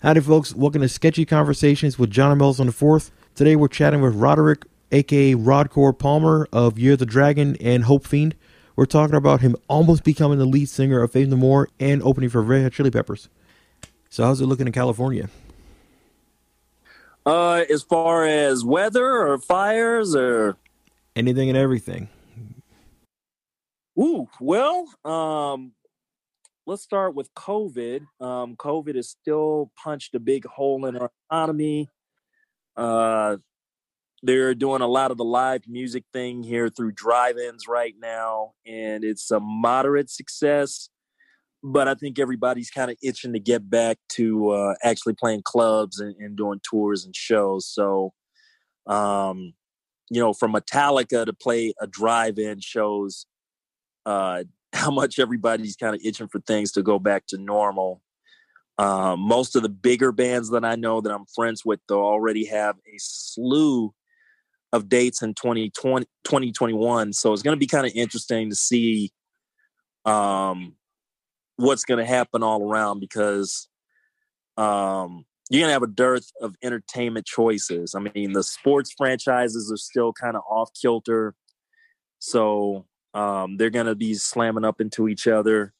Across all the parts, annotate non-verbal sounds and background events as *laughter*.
Howdy, folks. Welcome to Sketchy Conversations with John and Mills on the 4th. Today we're chatting with Roderick, aka Rodcore Palmer of Year of the Dragon and Hope Fiend. We're talking about him almost becoming the lead singer of Faith No More and opening for Red Hot Chili Peppers. So, how's it looking in California? Uh, as far as weather or fires or anything and everything. Ooh, well, um, let's start with COVID. Um, COVID has still punched a big hole in our economy. Uh, they're doing a lot of the live music thing here through drive-ins right now, and it's a moderate success. But I think everybody's kind of itching to get back to uh, actually playing clubs and, and, doing tours and shows. So, um, you know, from Metallica to play a drive-in shows uh, how much everybody's kind of itching for things to go back to normal. Um, most of the bigger bands that I know that I'm friends with, they already have a slew of dates in 2020, 2021. So it's going to be kind of interesting to see um, what's going to happen all around because um, you're going to have a dearth of entertainment choices. I mean, the sports franchises are still kind of off kilter. So um, they're going to be slamming up into each other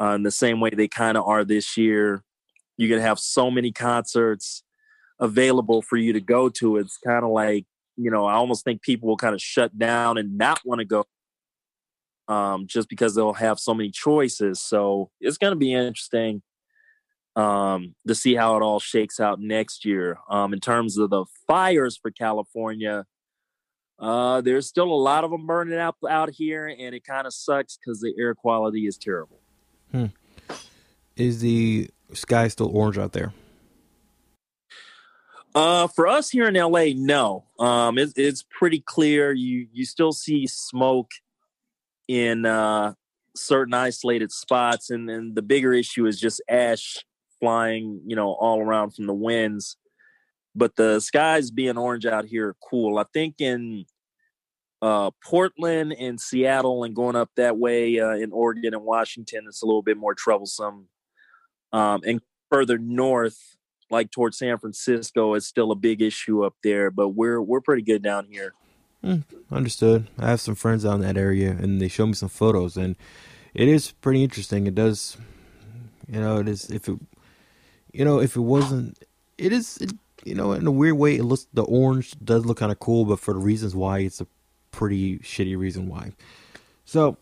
uh, in the same way they kind of are this year. You're going to have so many concerts available for you to go to. It's kind of like, you know, I almost think people will kind of shut down and not want to go um, just because they'll have so many choices. So it's going to be interesting um, to see how it all shakes out next year. Um, in terms of the fires for California, uh, there's still a lot of them burning out out here, and it kind of sucks because the air quality is terrible. Hmm. Is the sky still orange out there? Uh, for us here in LA, no. Um, it, it's pretty clear. You you still see smoke in uh, certain isolated spots, and then the bigger issue is just ash flying, you know, all around from the winds. But the skies being orange out here are cool. I think in uh, Portland and Seattle and going up that way uh, in Oregon and Washington, it's a little bit more troublesome. Um, and further north, like towards San Francisco, it's still a big issue up there. But we're we're pretty good down here. Mm, understood. I have some friends out in that area, and they show me some photos, and it is pretty interesting. It does, you know, it is if it, you know, if it wasn't, it is, it, you know, in a weird way, it looks the orange does look kind of cool, but for the reasons why it's a pretty shitty reason why. So,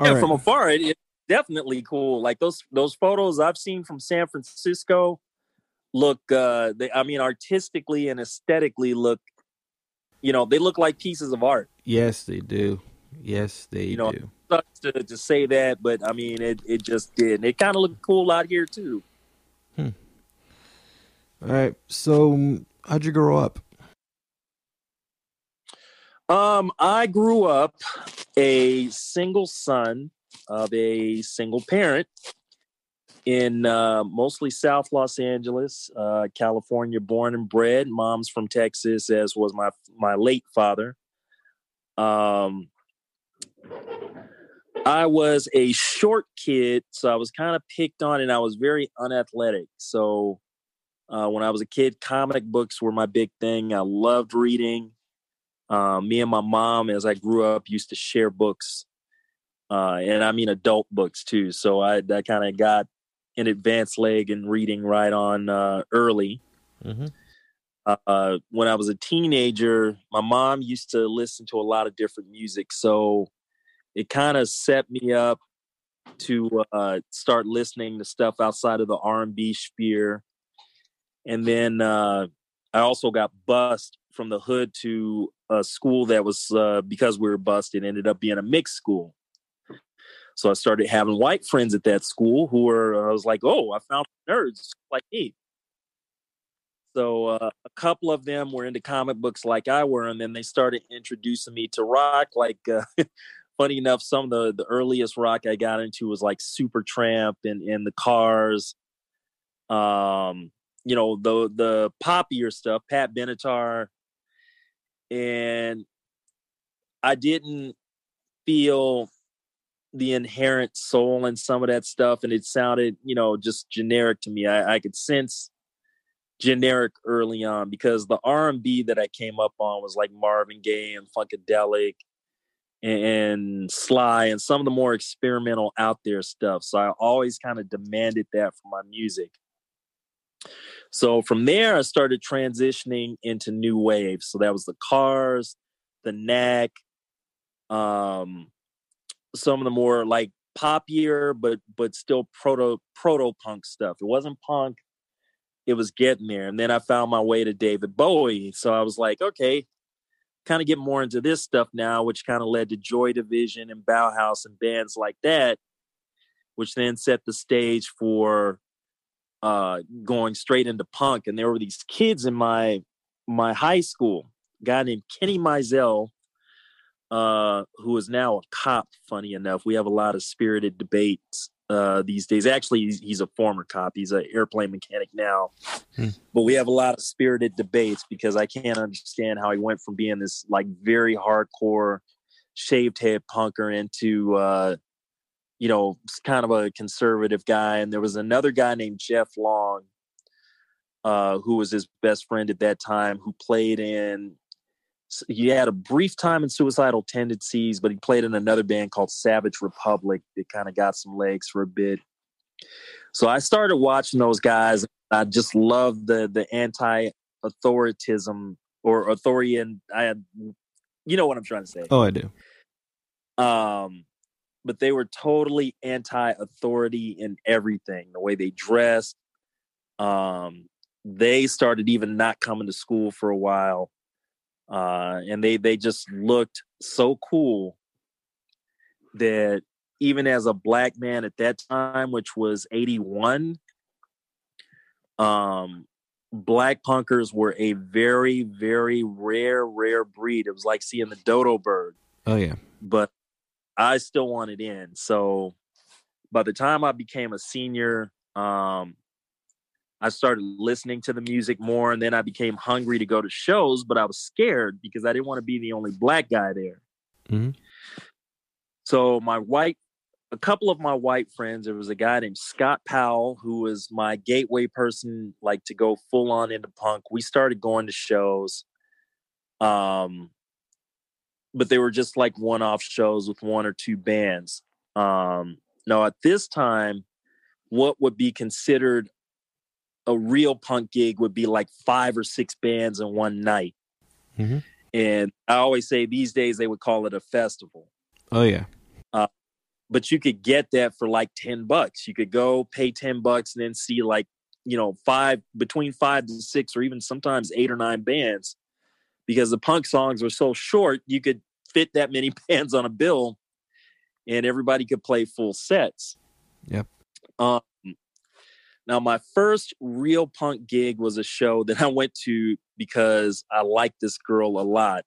yeah, right. from afar, it, it's definitely cool. Like those those photos I've seen from San Francisco look. uh they, I mean, artistically and aesthetically look. You know, they look like pieces of art. Yes, they do. Yes, they you know, do. Sucks to, to say that, but I mean, it it just did. And it kind of looked cool out here too. Hmm. All right. So, how'd you grow up? Um, I grew up a single son of a single parent in uh, mostly South Los Angeles, uh, California, born and bred. Mom's from Texas, as was my my late father. Um, I was a short kid, so I was kind of picked on, and I was very unathletic. So uh, when I was a kid, comic books were my big thing. I loved reading. Uh, me and my mom, as I grew up, used to share books, uh, and I mean adult books too. So I, I kind of got an advanced leg in reading right on uh, early. Mm-hmm. Uh, when I was a teenager, my mom used to listen to a lot of different music, so it kind of set me up to uh, start listening to stuff outside of the R and B sphere. And then uh, I also got bussed from the hood to a school that was uh, because we were busted it ended up being a mixed school. So I started having white friends at that school who were I was like, oh, I found nerds like me. So uh, a couple of them were into comic books like I were, and then they started introducing me to rock. Like, uh, *laughs* funny enough, some of the the earliest rock I got into was like Supertramp and and the Cars. Um, you know the the poppier stuff, Pat Benatar, and I didn't feel the inherent soul in some of that stuff, and it sounded, you know, just generic to me. I, I could sense generic early on because the R and B that I came up on was like Marvin Gaye and Funkadelic and Sly and some of the more experimental out there stuff. So I always kind of demanded that for my music. So from there, I started transitioning into new wave. So that was the Cars, the Knack, um, some of the more like poppier, but but still proto proto punk stuff. It wasn't punk, it was getting there. And then I found my way to David Bowie. So I was like, okay, kind of get more into this stuff now, which kind of led to Joy Division and Bauhaus and bands like that, which then set the stage for uh, going straight into punk. And there were these kids in my my high school, a guy named Kenny Mizell, uh, who is now a cop. Funny enough, we have a lot of spirited debates uh, these days. Actually, he's, he's, a former cop. He's an airplane mechanic now. Hmm. But we have a lot of spirited debates because I can't understand how he went from being this like very hardcore shaved head punker into uh, you know kind of a conservative guy. And there was another guy named Jeff Long. Uh, who was his best friend at that time? Who played in he had a brief time in Suicidal Tendencies, but he played in another band called Savage Republic that kind of got some legs for a bit. So I started watching those guys. I just loved the the anti-authoritism or authorian. I had, you know what I'm trying to say. Oh, I do. Um, but they were totally anti-authority in everything. The way they dressed. Um, they started even not coming to school for a while uh, and they they just looked so cool that even as a black man at that time, which was eighty one, um, black punkers were a very very rare rare breed. It was like seeing the dodo bird. Oh yeah, but I still wanted in. So by the time I became a senior, um, I started listening to the music more, and then I became hungry to go to shows, but I was scared because I didn't want to be the only black guy there. Mm-hmm. So my white, a couple of my white friends, there was a guy named Scott Powell who was my gateway person, like to go full on into punk. We started going to shows, um, but they were just like one-off shows with one or two bands. Um, now at this time, what would be considered a real punk gig would be like five or six bands in one night. Mm-hmm. And I always say these days they would call it a festival. Oh yeah. Uh, but you could get that for like 10 bucks. You could go pay 10 bucks and then see like, you know, five between five to six or even sometimes eight or nine bands because the punk songs were so short, you could fit that many *laughs* bands on a bill and everybody could play full sets. Yep. Um, now, my first real punk gig was a show that I went to because I liked this girl a lot.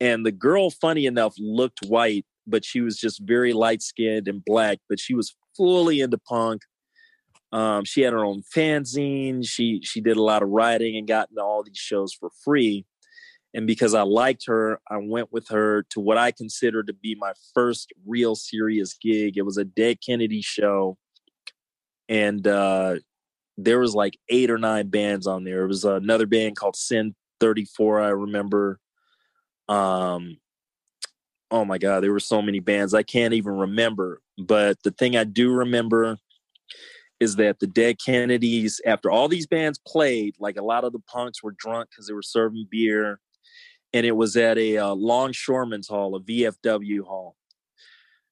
And the girl, funny enough, looked white, but she was just very light skinned and black, but she was fully into punk. Um, she had her own fanzine. She she did a lot of writing and got into all these shows for free. And because I liked her, I went with her to what I consider to be my first real serious gig. It was a Dead Kennedy show and uh, there was like eight or nine bands on there. It was another band called Sin 34. I remember. Um, oh my god, there were so many bands I can't even remember. But the thing I do remember is that the Dead Kennedys, after all these bands played, like a lot of the punks were drunk because they were serving beer, and it was at a uh, Longshoremen's Hall, a VFW hall.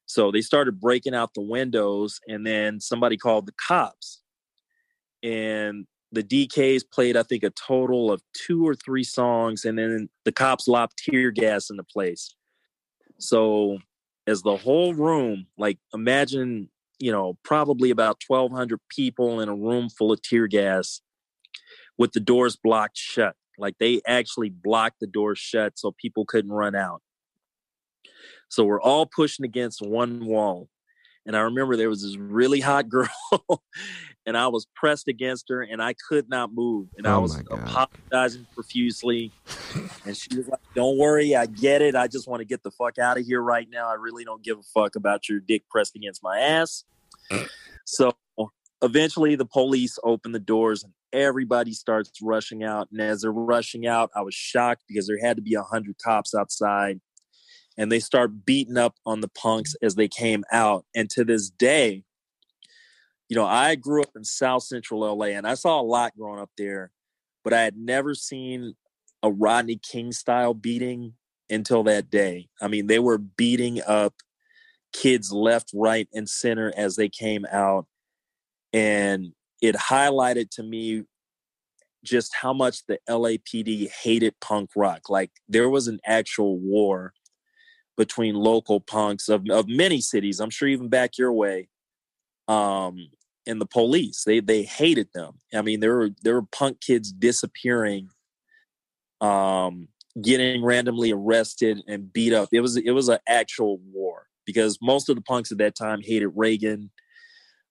So they started breaking out the windows, and then somebody called the cops. And the DKs played, I think, a total of two or three songs, and then the cops lobbed tear gas in the place. So, as the whole room, like imagine, you know, probably about 1,200 people in a room full of tear gas with the doors blocked shut. Like they actually blocked the doors shut so people couldn't run out. So we're all pushing against one wall. And I remember there was this really hot girl, *laughs* and I was pressed against her, and I could not move, and oh I was apologizing profusely. and she was like, "Don't worry, I get it. I just want to get the fuck out of here right now. I really don't give a fuck about your dick pressed against my ass." so eventually, the police opened the doors, and everybody starts rushing out. And as they're rushing out, I was shocked because there had to be a hundred cops outside and they start beating up on the punks as they came out. And to this day, you know, I grew up in South Central LA and I saw a lot growing up there, but I had never seen a Rodney King style beating until that day. I mean, they were beating up kids left, right, and center as they came out. And it highlighted to me just how much the LAPD hated punk rock. Like there was an actual war between local punks of, of many cities. I'm sure even back your way. Um, and the police, they they hated them. I mean, there were there were punk kids disappearing, um, getting randomly arrested and beat up. It was it was an actual war because most of the punks at that time hated Reagan,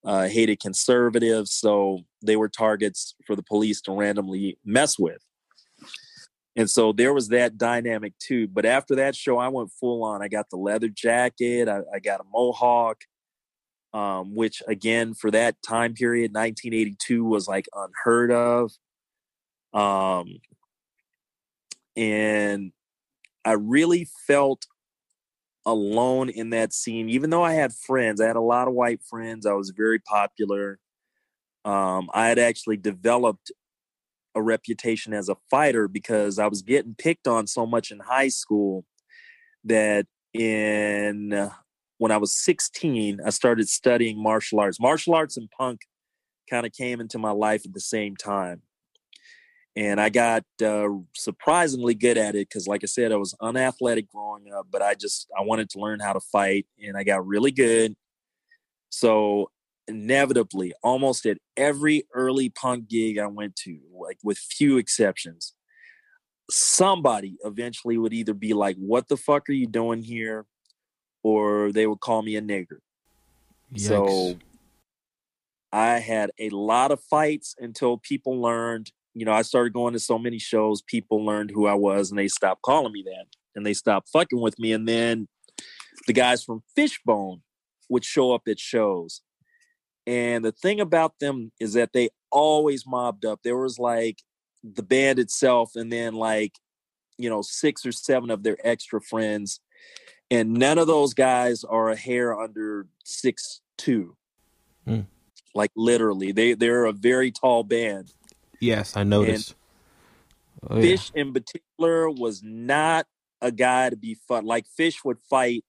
uh, hated conservatives, so they were targets for the police to randomly mess with. And so there was that dynamic too. But after that show, I went full on. I got the leather jacket, I, I got a mohawk, um, which again, for that time period, 1982 was like unheard of. Um, and I really felt alone in that scene, even though I had friends. I had a lot of white friends. I was very popular. Um, I had actually developed a reputation as a fighter because I was getting picked on so much in high school that in when I was 16, I started studying martial arts. Martial arts and punk kind of came into my life at the same time. And I got uh, surprisingly good at it because, like I said, I was unathletic growing up, but I just I wanted to learn how to fight, and I got really good. So inevitably almost at every early punk gig I went to, like with few exceptions, somebody eventually would either be like, What the fuck are you doing here? or they would call me a nigger. Yikes. So I had a lot of fights until people learned, you know, I started going to so many shows, people learned who I was and they stopped calling me that and they stopped fucking with me. And then the guys from Fishbone would show up at shows and the thing about them is that they always mobbed up. There was like the band itself, and then like, you know, six or seven of their extra friends. And none of those guys are a hair under six two. Hmm. Like literally. They they're a very tall band. Yes, I noticed. Oh, Fish yeah. in particular was not a guy to be fought. Like Fish would fight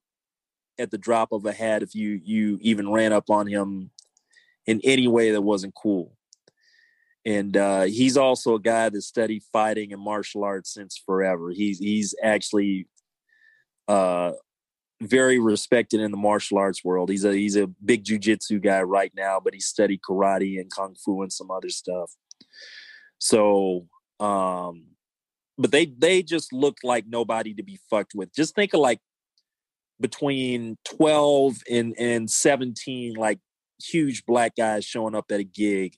at the drop of a hat if you you even ran up on him in any way that wasn't cool. And uh, he's also a guy that studied fighting and martial arts since forever. He's he's actually uh, very respected in the martial arts world. He's a he's a big jujitsu guy right now, but he studied karate and kung fu and some other stuff. So, um, but they they just looked like nobody to be fucked with. Just think of like between 12 and and 17 like huge black guys showing up at a gig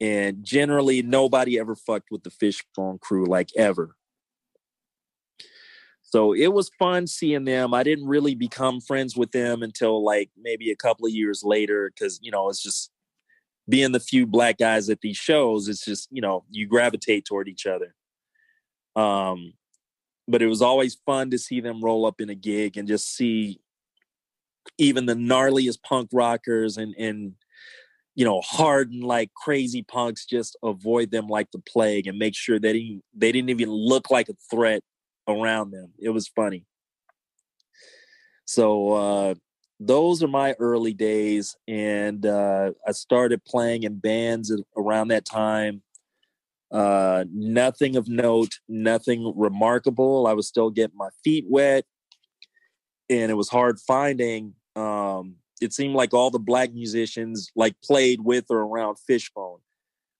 and generally nobody ever fucked with the fishbone crew like ever so it was fun seeing them i didn't really become friends with them until like maybe a couple of years later because you know it's just being the few black guys at these shows it's just you know you gravitate toward each other. Um but it was always fun to see them roll up in a gig and just see even the gnarliest punk rockers and and you know hardened like crazy punks just avoid them like the plague and make sure that he, they didn't even look like a threat around them. It was funny. So uh those are my early days and uh i started playing in bands around that time uh nothing of note nothing remarkable i was still getting my feet wet and it was hard finding um it seemed like all the black musicians like played with or around fishbone.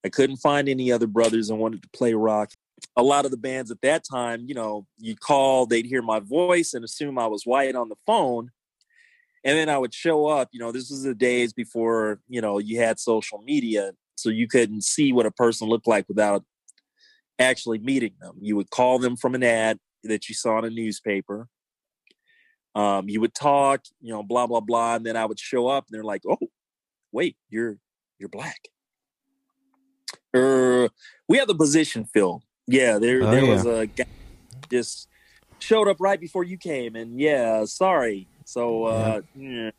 I couldn't find any other brothers and wanted to play rock. A lot of the bands at that time you know you'd call they'd hear my voice and assume i was white on the phone and then I would show up. You know, this was the days before you know you had social media, so you couldn't see what a person looked like without actually meeting them. You would call them from an ad that you saw in a newspaper. Um, you would talk, you know, blah blah blah, and then I would show up, and they're like, "Oh, wait, you're you're black." Er, we have the position filled. Yeah, there oh, there yeah. was a guy just showed up right before you came, and yeah, sorry. So, uh, yeah.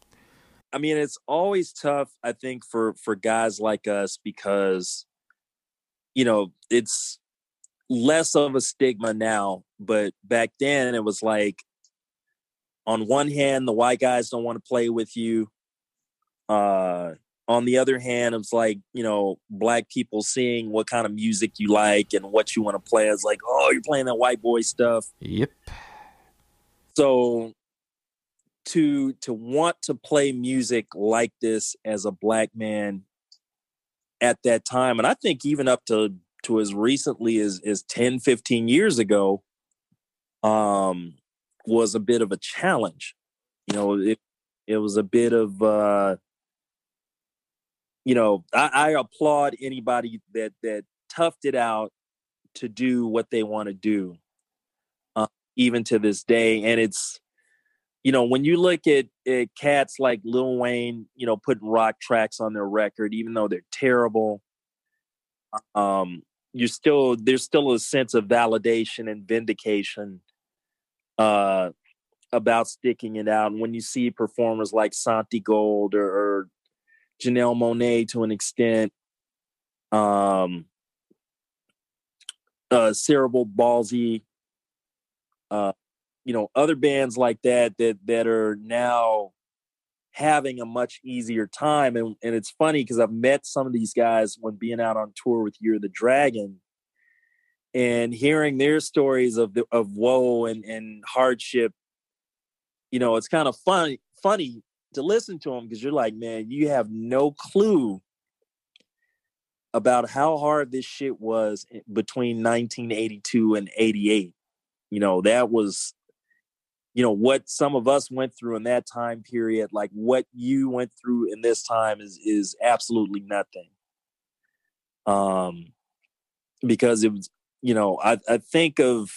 I mean, it's always tough. I think for for guys like us because, you know, it's less of a stigma now, but back then it was like on one hand the white guys don't want to play with you. Uh on the other hand, it's like, you know, black people seeing what kind of music you like and what you want to play. It's like, oh, you're playing that white boy stuff. Yep. So to to want to play music like this as a black man at that time, and I think even up to to as recently as, as 10, 15 years ago, um, was a bit of a challenge. You know, it, it was a bit of, uh, you know, I, I applaud anybody that, that toughed it out to do what they want to do, uh, even to this day. And it's, you know, when you look at, at cats like Lil Wayne, you know, putting rock tracks on their record, even though they're terrible, um, you're still there's still a sense of validation and vindication uh, about sticking it out. And when you see performers like Santigold or, or Janelle Monáe to an extent, um, uh, Cerebral Ballzy, uh, you know, other bands like that that that are now having a much easier time. And, and it's funny because I've met some of these guys when being out on tour with Year of the Dragon and hearing their stories of the, of woe and, and hardship. You know, it's kind of funny funny to listen to them because you're like, man, you have no clue about how hard this shit was eh, between 1982 and 88. You know, that was you know what some of us went through in that time period like what you went through in this time is is absolutely nothing. Um because it was you know i i think of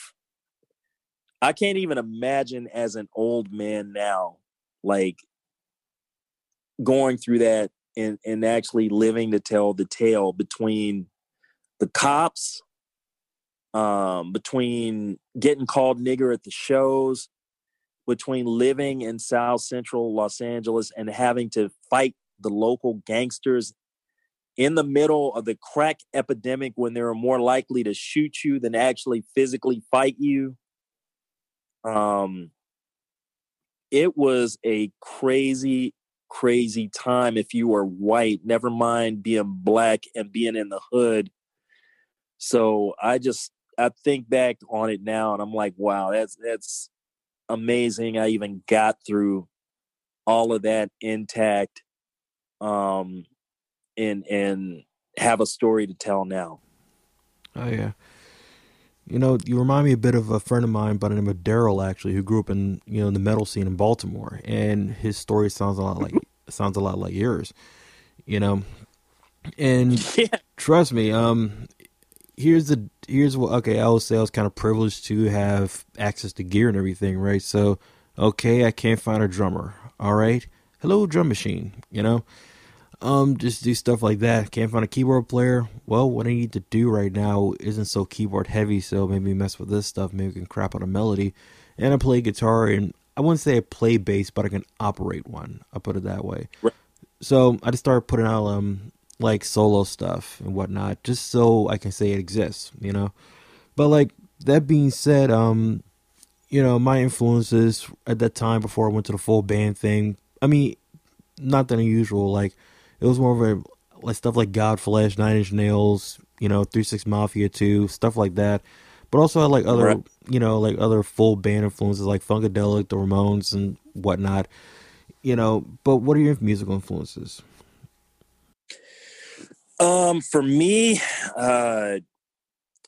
i can't even imagine as an old man now like going through that and and actually living to tell the tale between the cops um between getting called nigger at the shows between living in South Central Los Angeles and having to fight the local gangsters in the middle of the crack epidemic when they are more likely to shoot you than actually physically fight you. Um, it was a crazy, crazy time if you were white, never mind being black and being in the hood. So I just I think back on it now and I'm like, wow, that's that's amazing I even got through all of that intact um and and have a story to tell now. Oh yeah. You know, you remind me a bit of a friend of mine by the name of Daryl actually, who grew up in, you know, the metal scene in Baltimore. And his story sounds a lot like *laughs* sounds a lot like yours. You know. And *laughs* yeah. trust me, um here's the here's what okay i will say i was kind of privileged to have access to gear and everything right? So okay i can't find a drummer all right? Hello drum machine you know? Um just do stuff like that. Can't find a keyboard player. Well what i need to do right now isn't so keyboard heavy so maybe mess with this stuff. Maybe we can crap on a melody. And i play guitar and i wouldn't say i play bass but i can operate one i'll put it that way. Right. so i just started putting out um like solo stuff and whatnot, just so I can say it exists, you know. But like that being said, um, you know, my influences at that time before I went to the full band thing, I mean, not that unusual. Like it was more of a like stuff like Godflesh, Nine Inch Nails, you know, Three Six Mafia two, stuff like that. But also I like other, right. you know, like other full band influences like Funkadelic, the Ramones, and whatnot. You know, but what are your musical influences? Um, for me, uh,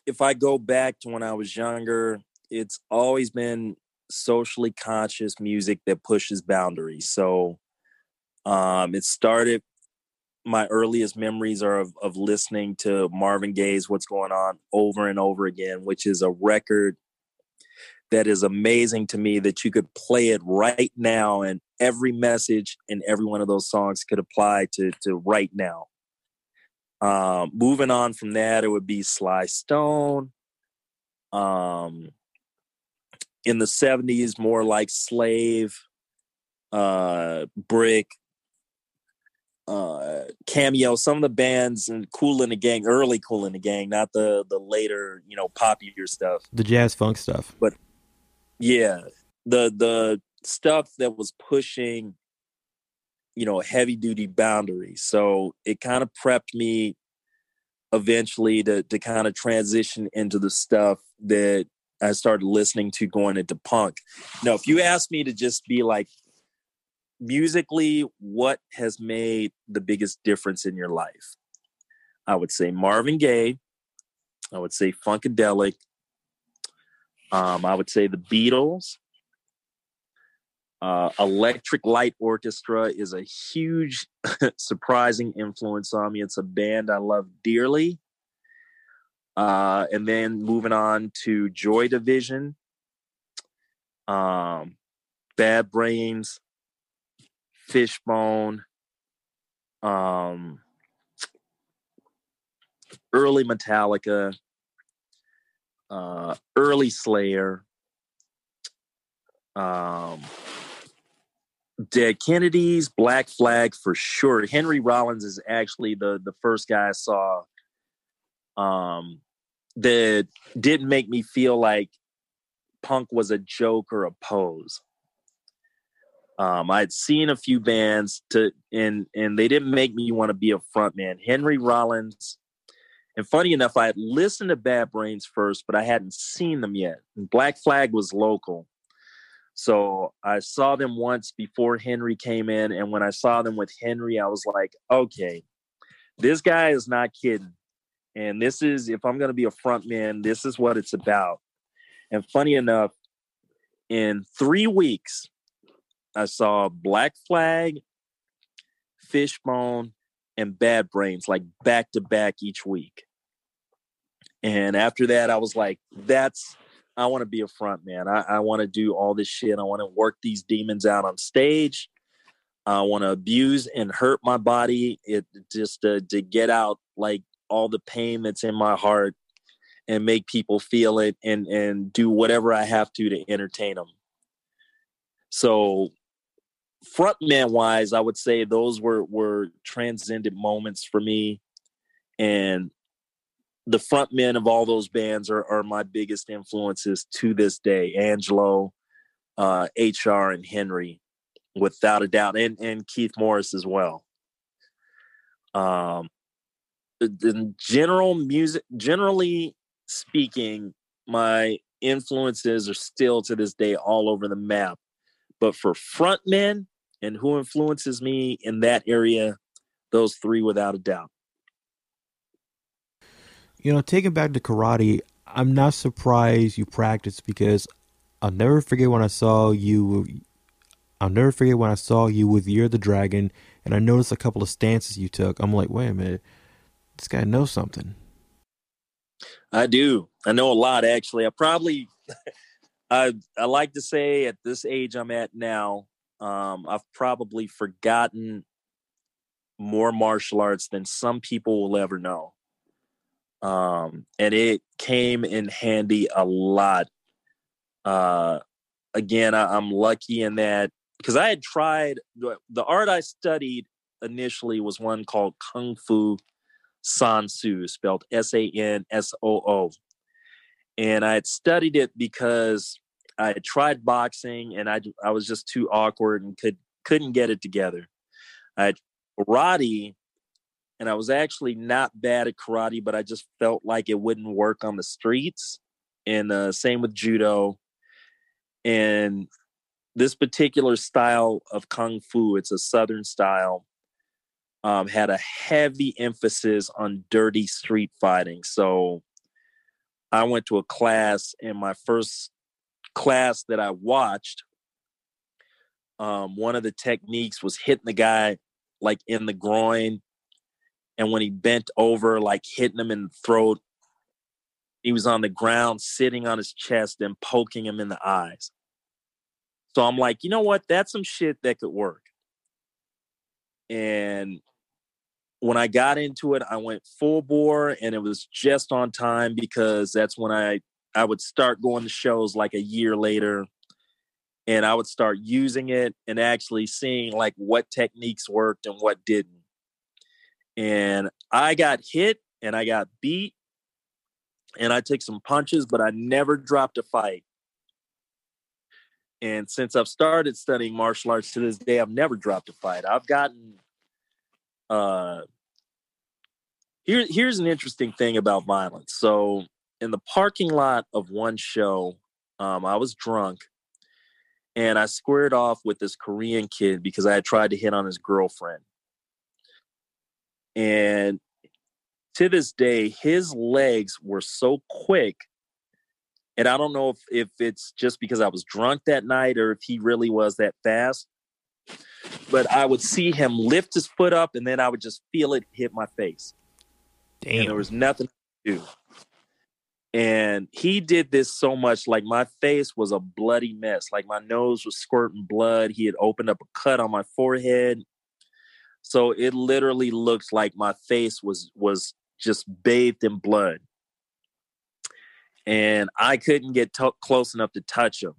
if I go back to when I was younger, it's always been socially conscious music that pushes boundaries. So um, it started. My earliest memories are of, of listening to Marvin Gaye's "What's Going On" over and over again, which is a record that is amazing to me that you could play it right now and every message in every one of those songs could apply to to right now. Um, moving on from that, it would be Sly Stone. Um, in the 70s, more like Slave, uh, Brick, uh, Cameo, some of the bands and Kool and the Gang, early Kool and the Gang, not the the later, you know, poppier stuff. The jazz funk stuff. But yeah, the the stuff that was pushing you know heavy duty boundaries so it kind of prepped me eventually to to kind of transition into the stuff that I started listening to going into punk. Now, if you ask me to just be like musically, what has made the biggest difference in your life? I would say Marvin Gaye. I would say Funkadelic. Um, I would say the Beatles. Uh, Electric Light Orchestra is a huge, *laughs* surprising influence on me. It's a band I love dearly. Uh, and then moving on to Joy Division, um, Bad Brains, Fishbone, um, early Metallica, uh, early Slayer, um, Dead Kennedys, Black Flag for sure. Henry Rollins is actually the the first guy I saw um, that didn't make me feel like punk was a joke or a pose. Um, I'd seen a few bands to and and they didn't make me want to be a front man. Henry Rollins, and funny enough, I had listened to Bad Brains first, but I hadn't seen them yet. And Black Flag was local. So I saw them once before Henry came in, and when I saw them with Henry, I was like, okay, this guy is not kidding. And this is, if I'm going to be a front man, this is what it's about. And funny enough, in three weeks, I saw Black Flag, Fishbone, and Bad Brains like back to back each week. And after that, I was like, that's I want to be a front man. I, I want to do all this shit. I want to work these demons out on stage. I want to abuse and hurt my body it just to, to get out like all the pain that's in my heart and make people feel it and and do whatever I have to to entertain them. So frontman wise, I would say those were were transcendent moments for me. And the front men of all those bands are, are my biggest influences to this day. Angelo, uh, HR, and Henry, without a doubt, and and Keith Morris as well. Um, the general music, generally speaking, my influences are still to this day all over the map. But for front men and who influences me in that area, those three without a doubt. You know, taking back to karate, I'm not surprised you practice because I'll never forget when I saw you. I'll never forget when I saw you with Year the Dragon, and I noticed a couple of stances you took. I'm like, wait a minute, this guy knows something. I do. I know a lot actually. I probably, *laughs* I I like to say at this age I'm at now, um, I've probably forgotten more martial arts than some people will ever know um, and it came in handy a lot. Uh, again, I, am lucky in that because I had tried the art I studied initially was one called Kung Fu San Soo, spelled S A N S O O, and I had studied it because I had tried boxing and I I was just too awkward and could couldn't get it together. I had karate and I was actually not bad at karate, but I just felt like it wouldn't work on the streets. And uh, same with judo. And this particular style of kung fu, it's a southern style, um, had a heavy emphasis on dirty street fighting. So I went to a class, and my first class that I watched, um, one of the techniques was hitting the guy like in the groin, and when he bent over, like hitting him in the throat. He was on the ground, sitting on his chest and poking him in the eyes. So I'm like, you know what? That's some shit that could work. And when I got into it, I went full bore and it was just on time because that's when I I would start going to shows like a year later and I would start using it and actually seeing like what techniques worked and what didn't. And I got hit and I got beat and I took some punches, but I never dropped a fight. And since I've started studying martial arts to this day, I've never dropped a fight. I've gotten uh here here's an interesting thing about violence. So in the parking lot of one show, um, I was drunk and I squared off with this Korean kid because I had tried to hit on his girlfriend. And to this day, his legs were so quick. And I don't know if, if it's just because I was drunk that night or if he really was that fast. But I would see him lift his foot up and then I would just feel it hit my face. Damn. And there was nothing to do. And he did this so much, like my face was a bloody mess. Like my nose was squirting blood. He had opened up a cut on my forehead. So it literally looked like my face was was just bathed in blood. And I couldn't get t- close enough to touch him.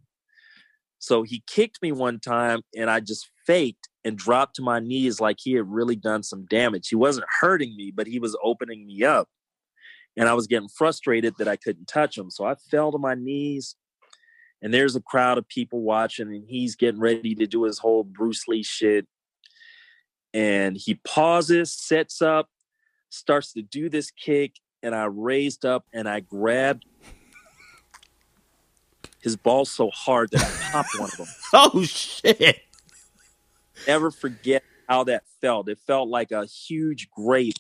So he kicked me one time and I just faked and dropped to my knees like he had really done some damage. He wasn't hurting me, but he was opening me up. And I was getting frustrated that I couldn't touch him. So I fell to my knees and there's a crowd of people watching and he's getting ready to do his whole Bruce Lee shit. And he pauses, sets up, starts to do this kick, and I raised up and I grabbed his balls so hard that I popped one of them. *laughs* Oh shit! Never forget how that felt. It felt like a huge grape,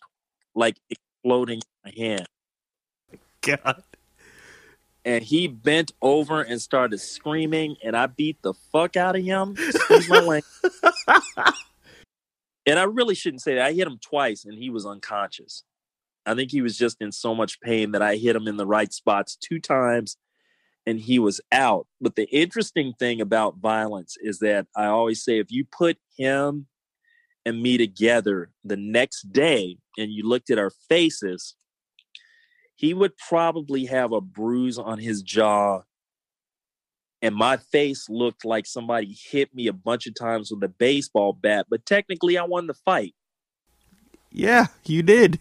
like exploding in my hand. God. And he bent over and started screaming, and I beat the fuck out of him. Excuse my language. *laughs* and I really shouldn't say that. I hit him twice, and he was unconscious. I think he was just in so much pain that I hit him in the right spots two times and he was out. But the interesting thing about violence is that I always say if you put him and me together the next day and you looked at our faces, he would probably have a bruise on his jaw. And my face looked like somebody hit me a bunch of times with a baseball bat, but technically I won the fight. Yeah, you did.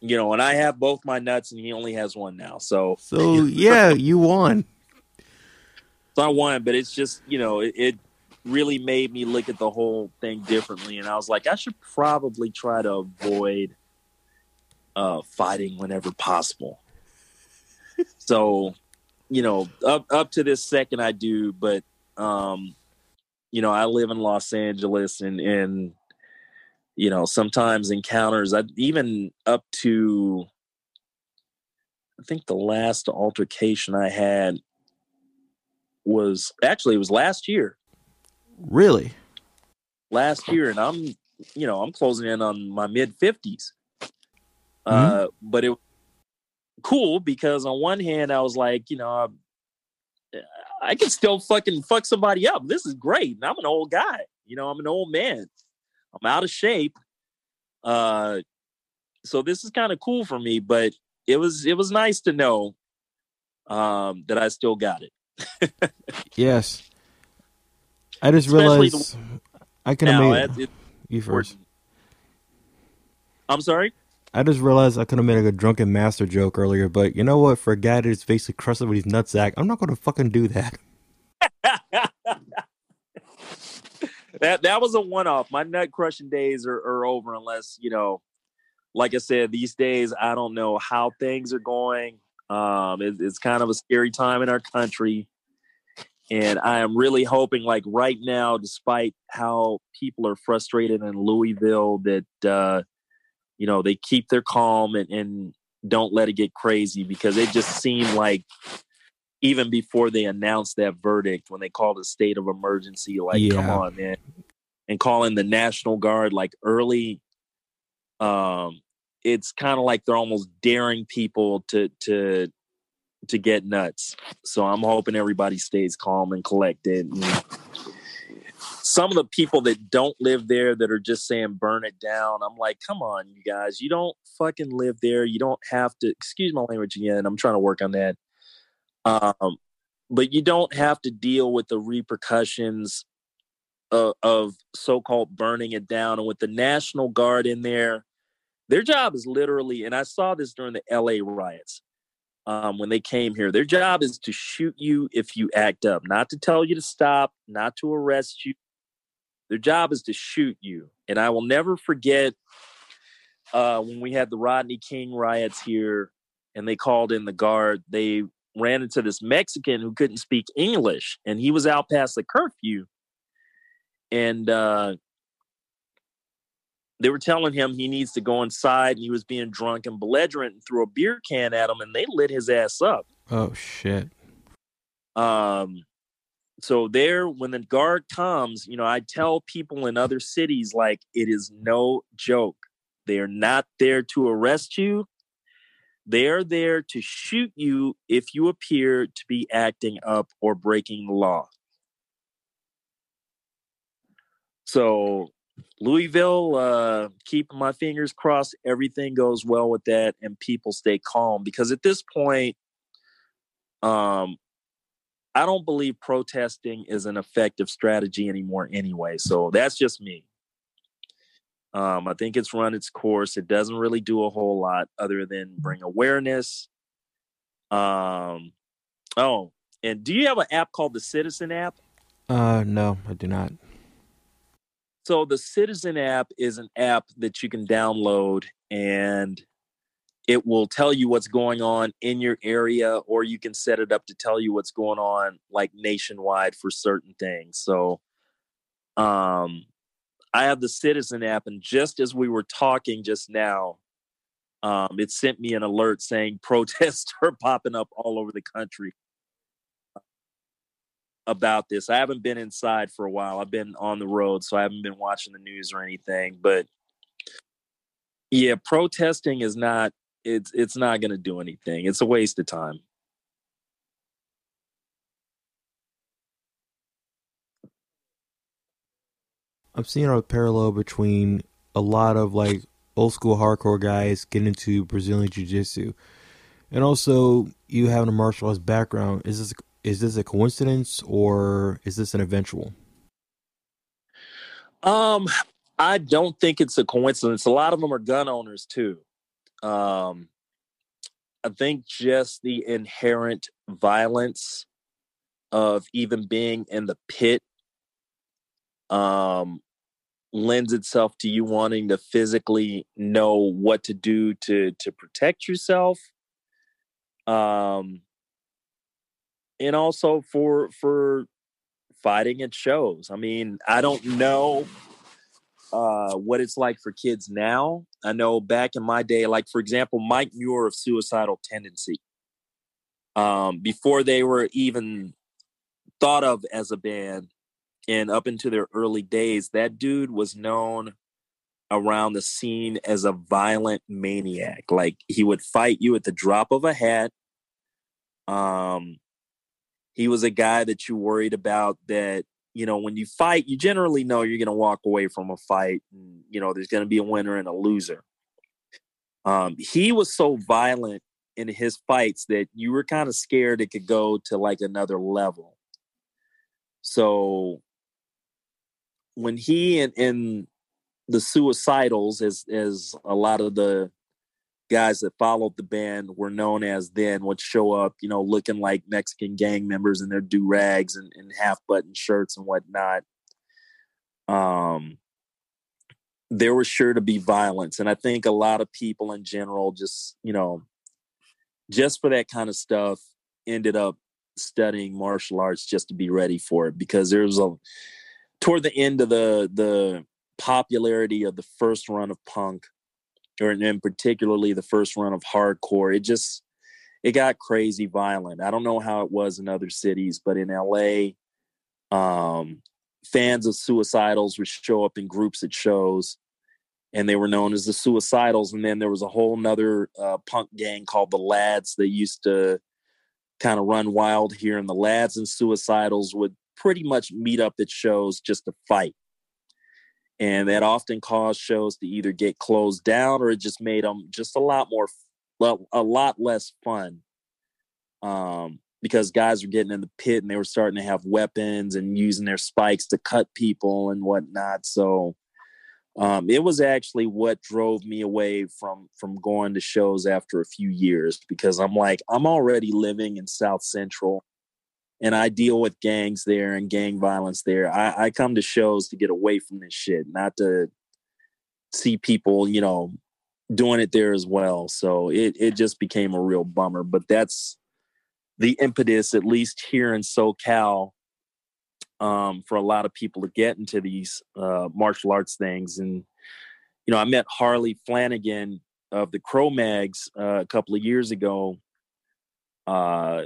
You know, and I have both my nuts and he only has one now. So So yeah, you won. *laughs* So I won, but it's just, you know, it, it really made me look at the whole thing differently. And I was like, I should probably try to avoid uh, fighting whenever possible. *laughs* so, you know, up up to this second I do, but um, you know, I live in Los Angeles and and you know, sometimes encounters I even up to I think the last altercation I had was actually it was last year. Really? Last year, and I'm you know I'm closing in on my mid 50s. Mm-hmm. Uh, but it cool because on one hand I was like, you know, I, I can still fucking fuck somebody up. This is great. And I'm an old guy. You know, I'm an old man. I'm out of shape. Uh, so this is kind of cool for me. But it was it was nice to know um, that I still got it. *laughs* Yes. I just Especially realized I can Now, it- it- you first. I'm sorry. I just realized I could have made a drunken master joke earlier, but you know what? For a guy that's basically crusted with his nutsack, I'm not going to fucking do that. *laughs* that that was a one off. My nut crushing days are, are over unless, you know, like I said, these days I don't know how things are going. Um, it, it's kind of a scary time in our country. And I am really hoping, like right now, despite how people are frustrated in Louisville, that uh, you know they keep their calm and, and don't let it get crazy because it just seemed like even before they announced that verdict when they called a state of emergency. Like, yeah. come on, man. And calling the National Guard like early. Um, it's kind of like they're almost daring people to to to get nuts. So I'm hoping everybody stays calm and collected. And some of the people that don't live there that are just saying burn it down, I'm like, come on, you guys, you don't fucking live there. You don't have to. Excuse my language again. I'm trying to work on that. Um, but you don't have to deal with the repercussions of, of so-called burning it down. And with the National Guard in there, their job is literally, and I saw this during the LA riots um, when they came here. Their job is to shoot you if you act up, not to tell you to stop, not to arrest you. Their job is to shoot you. And I will never forget uh, when we had the Rodney King riots here and they called in the guard, they ran into this Mexican who couldn't speak English and he was out past the curfew. And uh, they were telling him he needs to go inside and he was being drunk and belligerent and threw a beer can at him and they lit his ass up. Oh shit. Um so there when the guard comes, you know, I tell people in other cities like it is no joke. They are not there to arrest you. They are there to shoot you if you appear to be acting up or breaking the law. So Louisville, uh, keeping my fingers crossed, everything goes well with that, and people stay calm because at this point, um, I don't believe protesting is an effective strategy anymore. Anyway, so that's just me. Um, I think it's run its course. It doesn't really do a whole lot other than bring awareness. Um, oh, and do you have an app called the Citizen app? Uh, no, I do not. So the Citizen app is an app that you can download and it will tell you what's going on in your area or you can set it up to tell you what's going on like nationwide for certain things. So um I have the Citizen app and just as we were talking just now um it sent me an alert saying *laughs* protests are popping up all over the country about this. I haven't been inside for a while. I've been on the road, so I haven't been watching the news or anything. But yeah, protesting is not it's it's not going to do anything. It's a waste of time. I'm seeing a parallel between a lot of like old school hardcore guys getting into Brazilian Jiu Jitsu. And also you having a martial arts background. Is this is this a coincidence or is this an eventual? Um, I don't think it's a coincidence. A lot of them are gun owners too. Um, I think just the inherent violence of even being in the pit um, lends itself to you wanting to physically know what to do to to protect yourself. Um, and also for for fighting at shows. I mean, I don't know uh, what it's like for kids now. I know back in my day, like for example, Mike Muir of Suicidal Tendency, um, before they were even thought of as a band, and up into their early days, that dude was known around the scene as a violent maniac. Like he would fight you at the drop of a hat. Um, he was a guy that you worried about that you know when you fight you generally know you're going to walk away from a fight and you know there's going to be a winner and a loser. Um, he was so violent in his fights that you were kind of scared it could go to like another level. So when he and, and the suicidals as as a lot of the guys that followed the band were known as then would show up, you know, looking like Mexican gang members in their do rags and, and half button shirts and whatnot. Um, there was sure to be violence. And I think a lot of people in general just, you know, just for that kind of stuff ended up studying martial arts just to be ready for it because there was a toward the end of the the popularity of the first run of punk or and particularly the first run of hardcore, it just it got crazy violent. I don't know how it was in other cities, but in LA, um, fans of suicidals would show up in groups at shows and they were known as the suicidals and then there was a whole nother uh, punk gang called the lads that used to kind of run wild here and the lads and suicidals would pretty much meet up at shows just to fight and that often caused shows to either get closed down or it just made them just a lot more a lot less fun. Um, because guys were getting in the pit and they were starting to have weapons and using their spikes to cut people and whatnot so um, it was actually what drove me away from from going to shows after a few years because i'm like i'm already living in south central and I deal with gangs there and gang violence there. I, I come to shows to get away from this shit, not to see people, you know, doing it there as well. So it it just became a real bummer. But that's the impetus, at least here in SoCal, um, for a lot of people to get into these uh, martial arts things. And you know, I met Harley Flanagan of the Cro-Mags uh, a couple of years ago. Uh,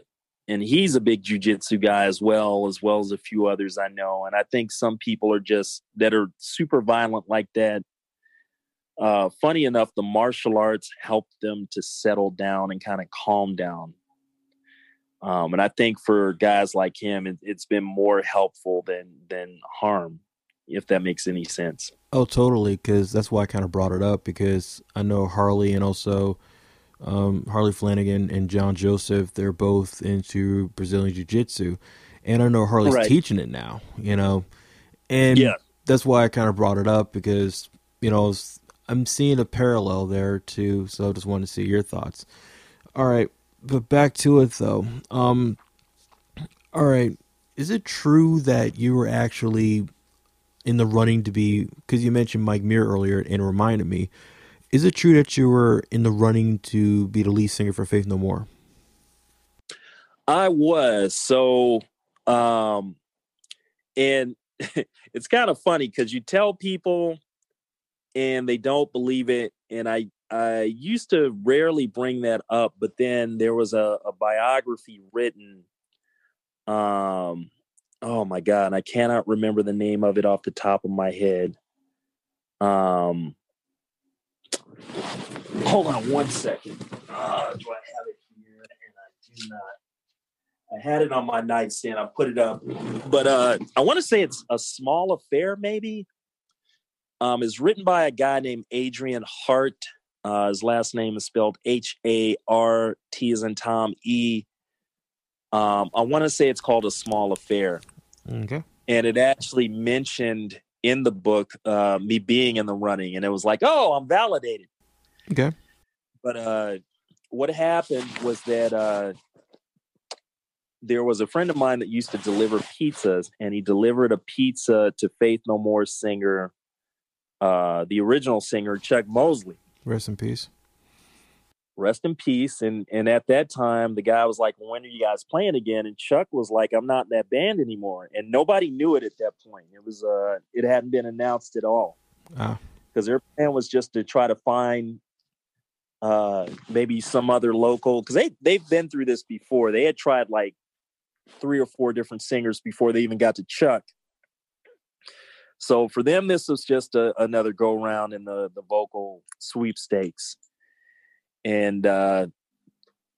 and he's a big jujitsu guy as well, as well as a few others I know. And I think some people are just that are super violent like that. Uh, funny enough, the martial arts helped them to settle down and kind of calm down. Um, and I think for guys like him, it, it's been more helpful than than harm, if that makes any sense. Oh, totally. Because that's why I kind of brought it up because I know Harley and also um, Harley Flanagan and John Joseph, they're both into Brazilian Jiu Jitsu. And I know Harley's right. teaching it now, you know. And yeah. that's why I kind of brought it up because, you know, I'm seeing a parallel there too. So I just wanted to see your thoughts. All right. But back to it though. Um, all right. Is it true that you were actually in the running to be, because you mentioned Mike Muir earlier and reminded me, is it true that you were in the running to be the lead singer for Faith No More? I was. So, um, and *laughs* it's kind of funny because you tell people and they don't believe it. And I, I used to rarely bring that up, but then there was a, a biography written. Um, oh my God, I cannot remember the name of it off the top of my head. Um, Hold on one second. Uh, do I have it here? And I do not. I had it on my nightstand. I put it up, but uh, I want to say it's a small affair. Maybe um, is written by a guy named Adrian Hart. Uh, his last name is spelled H A R T as in Tom E. Um, I want to say it's called a small affair. Okay. And it actually mentioned in the book uh, me being in the running, and it was like, oh, I'm validated. Okay. But uh, what happened was that uh, there was a friend of mine that used to deliver pizzas, and he delivered a pizza to Faith No More singer, uh, the original singer Chuck Mosley. Rest in peace. Rest in peace. And and at that time, the guy was like, "When are you guys playing again?" And Chuck was like, "I'm not in that band anymore." And nobody knew it at that point. It was uh, it hadn't been announced at all. Ah. Because their plan was just to try to find uh, maybe some other local because they they've been through this before. They had tried like three or four different singers before they even got to Chuck. So for them, this was just a, another go round in the the vocal sweepstakes, and uh,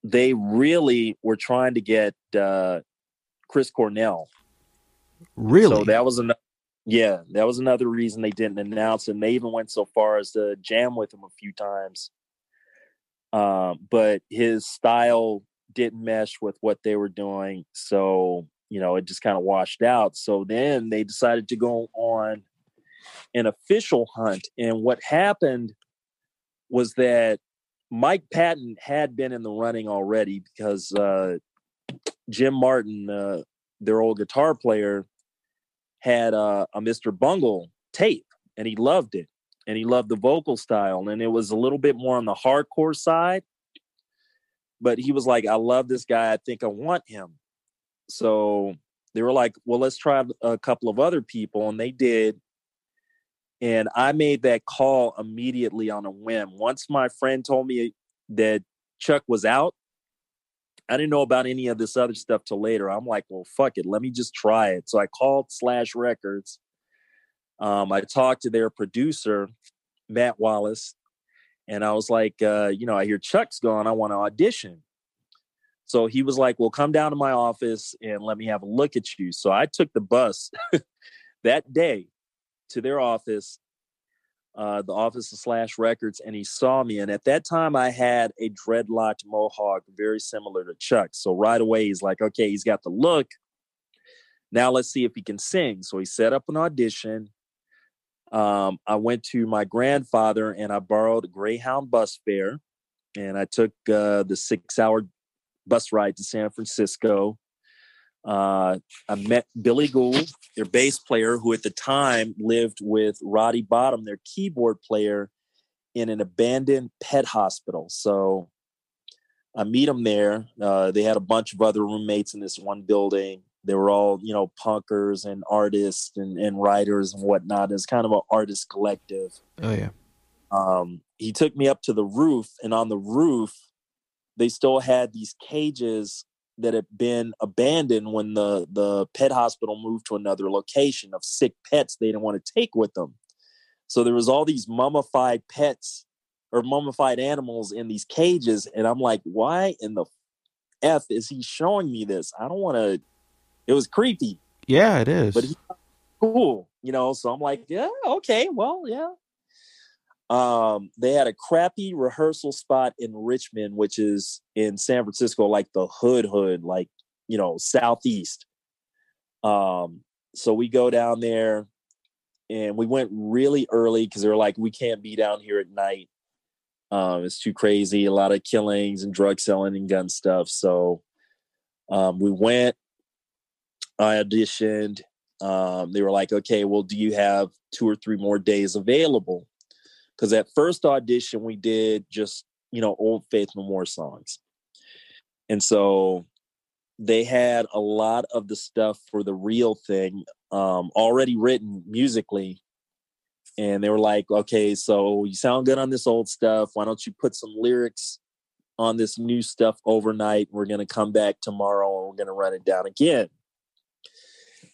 they really were trying to get uh, Chris Cornell. Really? So that was another. Yeah, that was another reason they didn't announce. And they even went so far as to jam with him a few times uh, but his style didn't mesh with what they were doing. So, you know, it just kind of washed out. So then they decided to go on an official hunt. And what happened was that Mike Patton had been in the running already because uh, Jim Martin, uh, their old guitar player, had uh, a Mr. Bungle tape and he loved it and he loved the vocal style and it was a little bit more on the hardcore side but he was like i love this guy i think i want him so they were like well let's try a couple of other people and they did and i made that call immediately on a whim once my friend told me that chuck was out I didn't know about any of this other stuff till later. I'm like, well, fuck it, let me just try it. So I called Slash Records. Um, I talked to their producer, Matt Wallace, and I was like, uh, you know, I hear Chuck's gone. I want to audition. So he was like, well, come down to my office and let me have a look at you. So I took the bus *laughs* that day to their office, uh, the office of Slash Records, and he saw me. And at that time, I had a dreadlocked mohawk, very similar to Chuck. So right away, he's like, okay, he's got the look. Now let's see if he can sing. So he set up an audition. Um, I went to my grandfather and I borrowed Greyhound bus fare, and I took uh, the six-hour bus ride to San Francisco. Uh, I met Billy Gould, their bass player, who at the time lived with Roddy Bottum, their keyboard player, in an abandoned pet hospital. So I meet them there. Uh, they had a bunch of other roommates in this one building. They were all, you know, punkers and artists and, and writers and whatnot. It's kind of an artist collective. Oh yeah. Um, he took me up to the roof, and on the roof, they still had these cages that had been abandoned when the the pet hospital moved to another location of sick pets they didn't want to take with them. So there was all these mummified pets or mummified animals in these cages, and I'm like, why in the f is he showing me this? I don't want to. It was creepy. Yeah, it is. But he, cool, you know. So I'm like, yeah, okay, well, yeah. Um, they had a crappy rehearsal spot in Richmond, which is in San Francisco, like the hood hood, like you know, southeast. Um, so we go down there and we went really early because they were like, we can't be down here at night. Um, it's too crazy, a lot of killings and drug selling and gun stuff. So um, we went, I auditioned. Um, they were like, okay, well, do you have two or three more days available? because at first audition we did just you know old faith no more songs and so they had a lot of the stuff for the real thing um, already written musically and they were like okay so you sound good on this old stuff why don't you put some lyrics on this new stuff overnight we're going to come back tomorrow and we're going to run it down again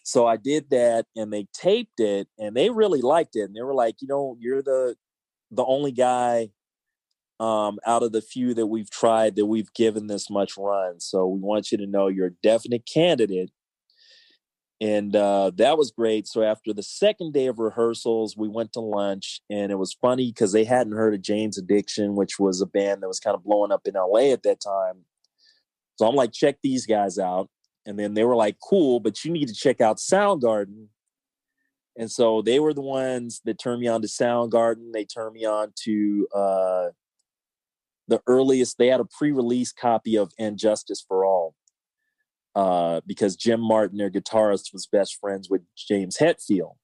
so i did that and they taped it and they really liked it and they were like you know you're the the only guy um, out of the few that we've tried that we've given this much run. So we want you to know you're a definite candidate. And uh, that was great. So after the second day of rehearsals, we went to lunch, and it was funny because they hadn't heard of Jane's Addiction, which was a band that was kind of blowing up in LA at that time. So I'm like, check these guys out. And then they were like, cool, but you need to check out Soundgarden and so they were the ones that turned me on to Soundgarden. They turned me on to uh, the earliest. They had a pre-release copy of "And Justice for All" uh, because Jim Martin, their guitarist, was best friends with James Hetfield.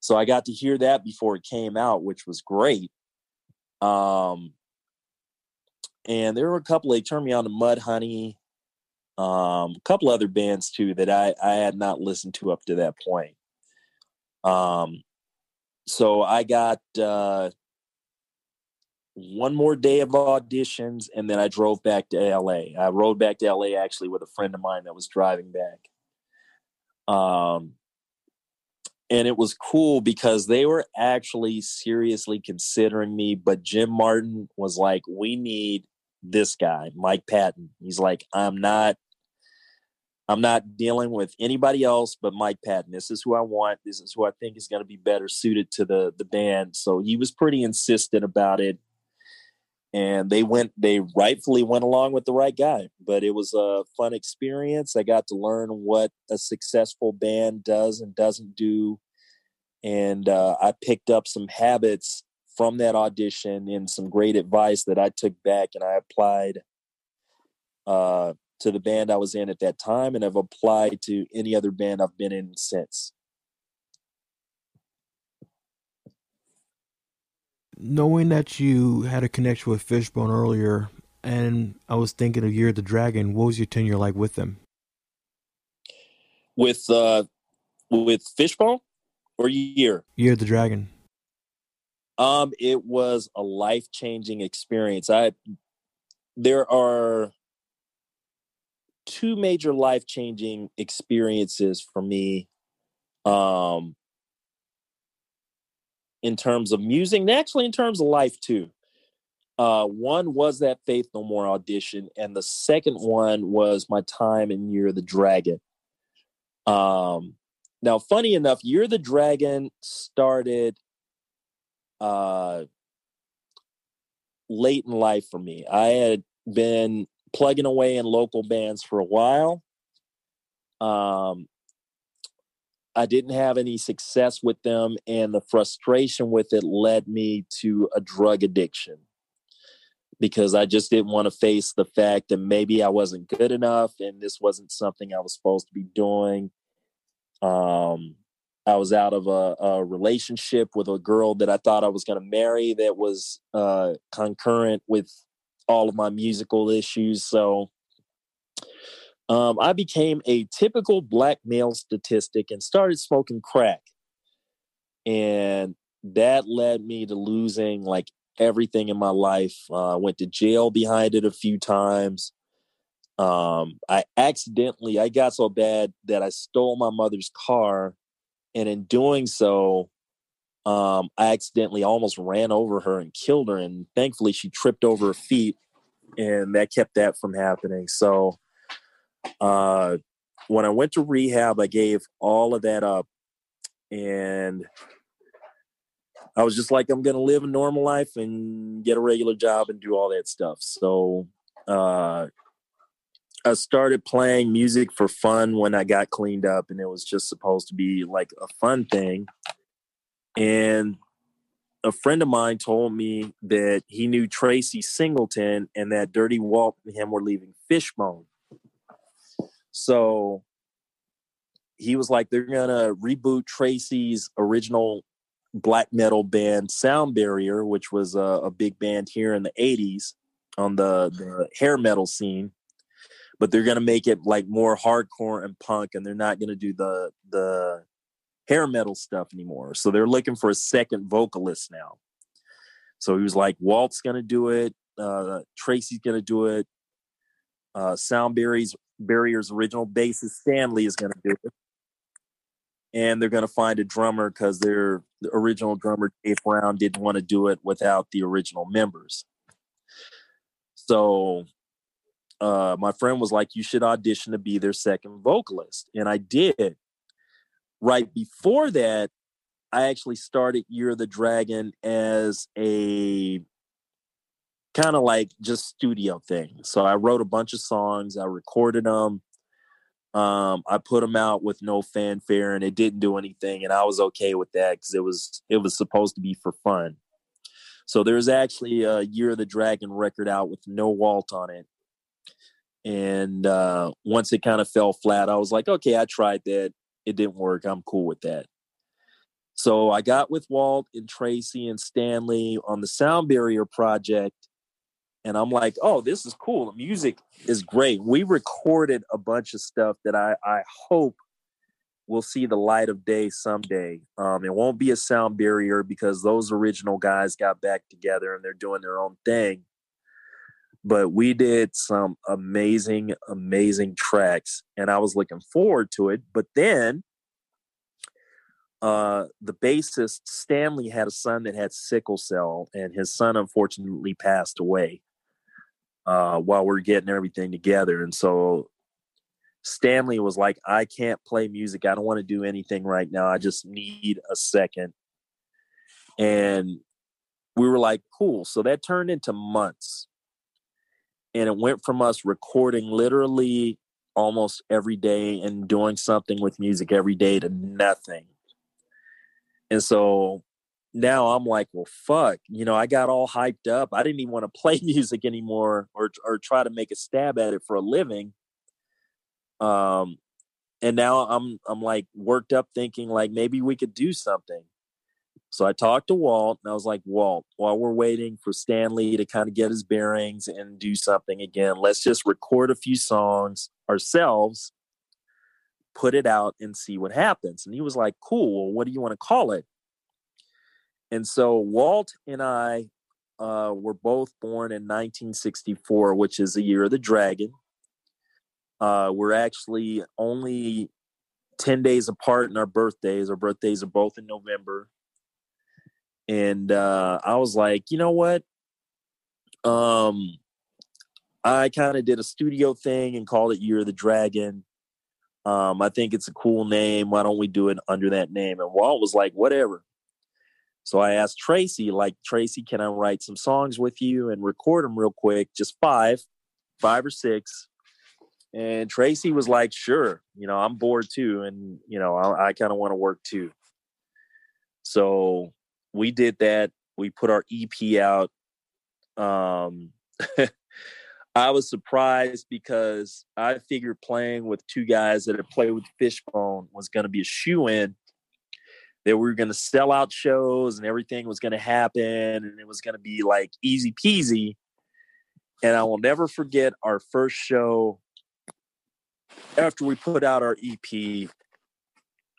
So I got to hear that before it came out, which was great. Um, and there were a couple. They turned me on to Mudhoney, um, a couple other bands too that I I had not listened to up to that point. Um, so I got uh, one more day of auditions, and then I drove back to LA. I rode back to LA actually with a friend of mine that was driving back. Um, and it was cool because they were actually seriously considering me, but Jim Martin was like, "We need this guy, Mike Patton." He's like, "I'm not I'm not dealing with anybody else but Mike Patton. This is who I want. This is who I think is going to be better suited to the the band. So he was pretty insistent about it, and they went. They rightfully went along with the right guy. But it was a fun experience. I got to learn what a successful band does and doesn't do, and uh, I picked up some habits from that audition and some great advice that I took back and I applied. Uh, to the band I was in at that time and have applied to any other band I've been in since. Knowing that you had a connection with Fishbone earlier, and I was thinking of Year of the Dragon, what was your tenure like with them? With uh, with Fishbone or Year? Year of the Dragon. Um, it was a life changing experience. I there are two major life changing experiences for me um, in terms of music and actually in terms of life too. Uh, one was that Faith No More audition, and the second one was my time in Year of the Dragon. Um, now, funny enough, Year of the Dragon started uh, late in life for me. I had been plugging away in local bands for a while. Um, I didn't have any success with them, and the frustration with it led me to a drug addiction because I just didn't want to face the fact that maybe I wasn't good enough and this wasn't something I was supposed to be doing. Um, I was out of a, a, relationship with a girl that I thought I was going to marry that was uh, concurrent with all of my musical issues. So um, I became a typical black male statistic and started smoking crack. And that led me to losing like everything in my life. Uh, I went to jail behind it a few times. Um, I accidentally, I got so bad that I stole my mother's car. And in doing so, um, I accidentally almost ran over her and killed her. And thankfully, she tripped over her feet, and that kept that from happening. So, uh, when I went to rehab, I gave all of that up. And I was just like, I'm going to live a normal life and get a regular job and do all that stuff. So uh, I started playing music for fun when I got cleaned up, and it was just supposed to be like a fun thing. And a friend of mine told me that he knew Tracy Singleton and that Dirty Walt and him were leaving Fishbone. So he was like, they're gonna reboot Tracy's original black metal band Sound Barrier, which was a, a big band here in the 80s on the, the hair metal scene. But they're gonna make it like more hardcore and punk, and they're not gonna do the the hair metal stuff anymore. So they're looking for a second vocalist now. So he was like, Walt's gonna do it, uh, Tracy's gonna do it, uh, Sound Barrier's, original bassist Stanley is gonna do it and they're to find a drummer because their the original drummer Dave Brown didn't want to do it without the original members. So uh, my friend was like, "You should audition to be their second vocalist," and I did. Right before that, I actually started Year of the Dragon as a kind of like just studio thing. So I wrote a bunch of songs, I recorded them, um, I put them out with no fanfare, and it didn't do anything, and I was okay with that because it was it was supposed to be for fun. So there's actually a Year of the Dragon record out with no Walt on it, and uh, once it kind of fell flat, I was like, okay, I tried that, it didn't work. I'm cool with that. So I got with Walt and Tracy and Stanley on the Sound Barrier project, and I'm like, oh, this is cool. The music is great. We recorded a bunch of stuff that I, I hope will see the light of day someday. Um, it won't be a sound barrier because those original guys got back together and they're doing their own thing. But we did some amazing, amazing tracks, and I was looking forward to it. But then uh, the bassist Stanley had a son that had sickle cell, and his son unfortunately passed away uh, while we're getting everything together. And so Stanley was like, I can't play music. I don't want to do anything right now. I just need a second. And we were like, cool. So that turned into months. And it went from us recording literally almost every day and doing something with music every day to nothing. And so now I'm like, well, fuck, you know, I got all hyped up. I didn't even want to play *laughs* music anymore or or try to make a stab at it for a living. Um, and now I'm I'm like worked up, thinking like maybe we could do something. So I talked to Walt, and I was like, Walt, while we're waiting for Stanley to kind of get his bearings and do something again, let's just record a few songs ourselves, put it out, and see what happens. And he was like, Cool. Well, what do you want to call it? And so Walt and I uh, were both born in 1964, which is the year of the dragon. Uh, we're actually only 10 days apart in our birthdays. Our birthdays are both in November. And uh, I was like, you know what? Um, I kind of did a studio thing and called it of the Dragon. Um, I think it's a cool name. Why don't we do it under that name? And Walt was like, whatever. So I asked Tracy, like, Tracy, can I write some songs with you and record them real quick? Just five, five or six. And Tracy was like, sure, you know, I'm bored too. And, you know, I, I kind of want to work too. So we did that. We put our EP out. Um, *laughs* I was surprised because I figured playing with two guys that had played with Fishbone was going to be a shoe in. That we were going to sell out shows and everything was going to happen and it was going to be like easy peasy. And I will never forget our first show after we put out our EP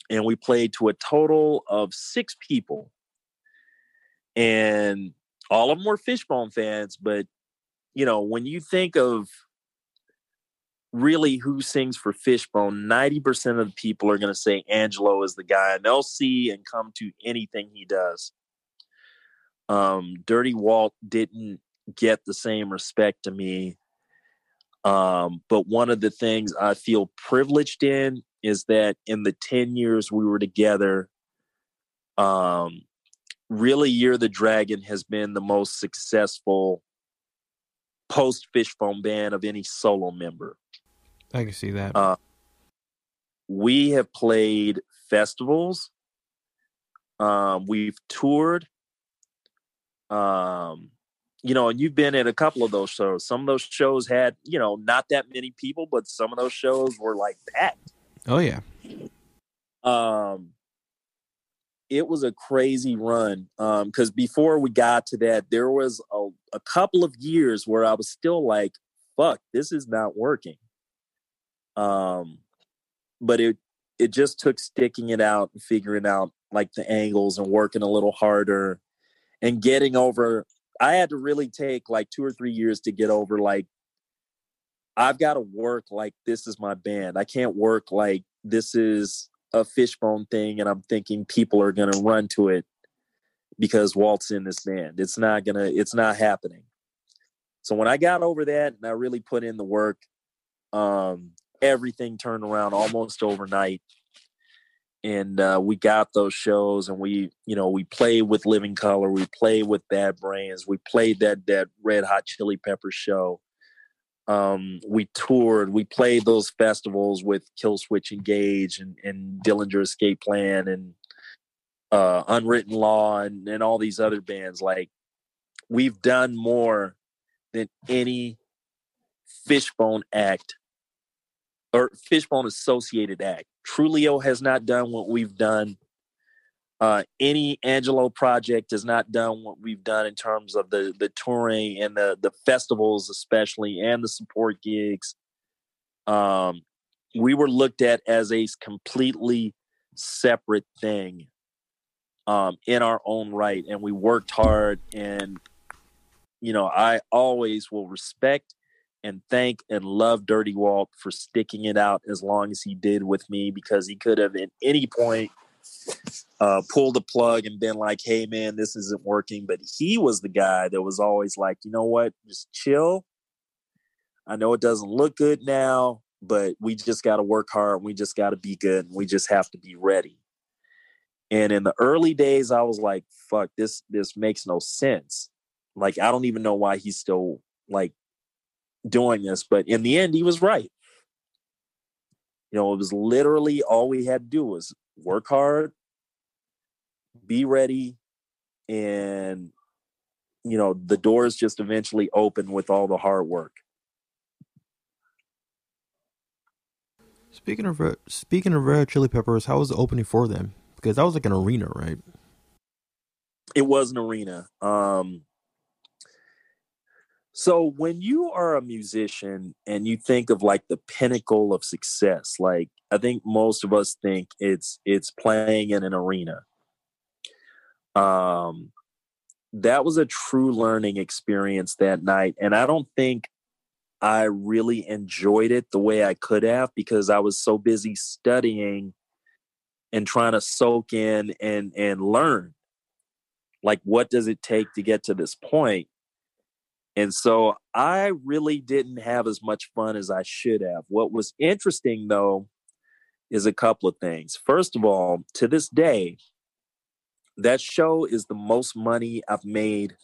and we played to a total of six people. And all of them were Fishbone fans, but you know, when you think of really who sings for Fishbone, 90% of the people are going to say Angelo is the guy, and they'll see and come to anything he does. Um, Dirty Walt didn't get the same respect to me. Um, but one of the things I feel privileged in is that in the 10 years we were together, um, really Year the Dragon has been the most successful post Fishbone band of any solo member. I can see that. Uh, we have played festivals. Um, we've toured. Um, you know, and you've been at a couple of those shows. Some of those shows had, you know, not that many people, but some of those shows were like packed. Oh yeah. Um, it was a crazy run. Um, because before we got to that, there was a, a couple of years where I was still like, "Fuck, this is not working." Um, but it it just took sticking it out and figuring out like the angles and working a little harder and getting over I had to really take like two or three years to get over like I've got to work like this is my band. I can't work like this is a fishbone thing and I'm thinking people are going to run to it because Walt's in this band. It's not to it's not happening. So when I got over that and I really put in the work um everything turned around almost overnight and uh, we got those shows and we you know we played with living color we played with bad brains we played that that red hot chili pepper show um, we toured we played those festivals with killswitch engage and, and dillinger escape plan and uh, unwritten law and, and all these other bands like we've done more than any fishbone act or fishbone associated act Trulio has not done what we've done. Uh, any Angelo project has not done what we've done in terms of the the touring and the the festivals, especially and the support gigs. Um, we were looked at as a completely separate thing um, in our own right, and we worked hard. And you know, I always will respect and thank and love Dirty Walt for sticking it out as long as he did with me because he could have at any point uh, pulled the plug and been like, hey, man, this isn't working. But he was the guy that was always like, you know what, just chill. I know it doesn't look good now, but we just got to work hard. We just got to be good. And we just have to be ready. And in the early days, I was like, fuck, this this makes no sense. Like, I don't even know why he's still like doing this. But in the end, he was right. You know, it was literally all we had to do was work hard, be ready, and you know the doors just eventually open with all the hard work. Speaking of speaking of Red Chili Peppers, how was the opening for them? Because that was like an arena, right? It was an arena. Um, so when you are a musician and you think of like the pinnacle of success, like I think most of us think it's it's playing in an arena. Um that was a true learning experience that night and I don't think I really enjoyed it the way I could have because I was so busy studying and trying to soak in and and learn like what does it take to get to this point and so i really didn't have as much fun as i should have what was interesting though is a couple of things first of all to this day that show is the most money i've made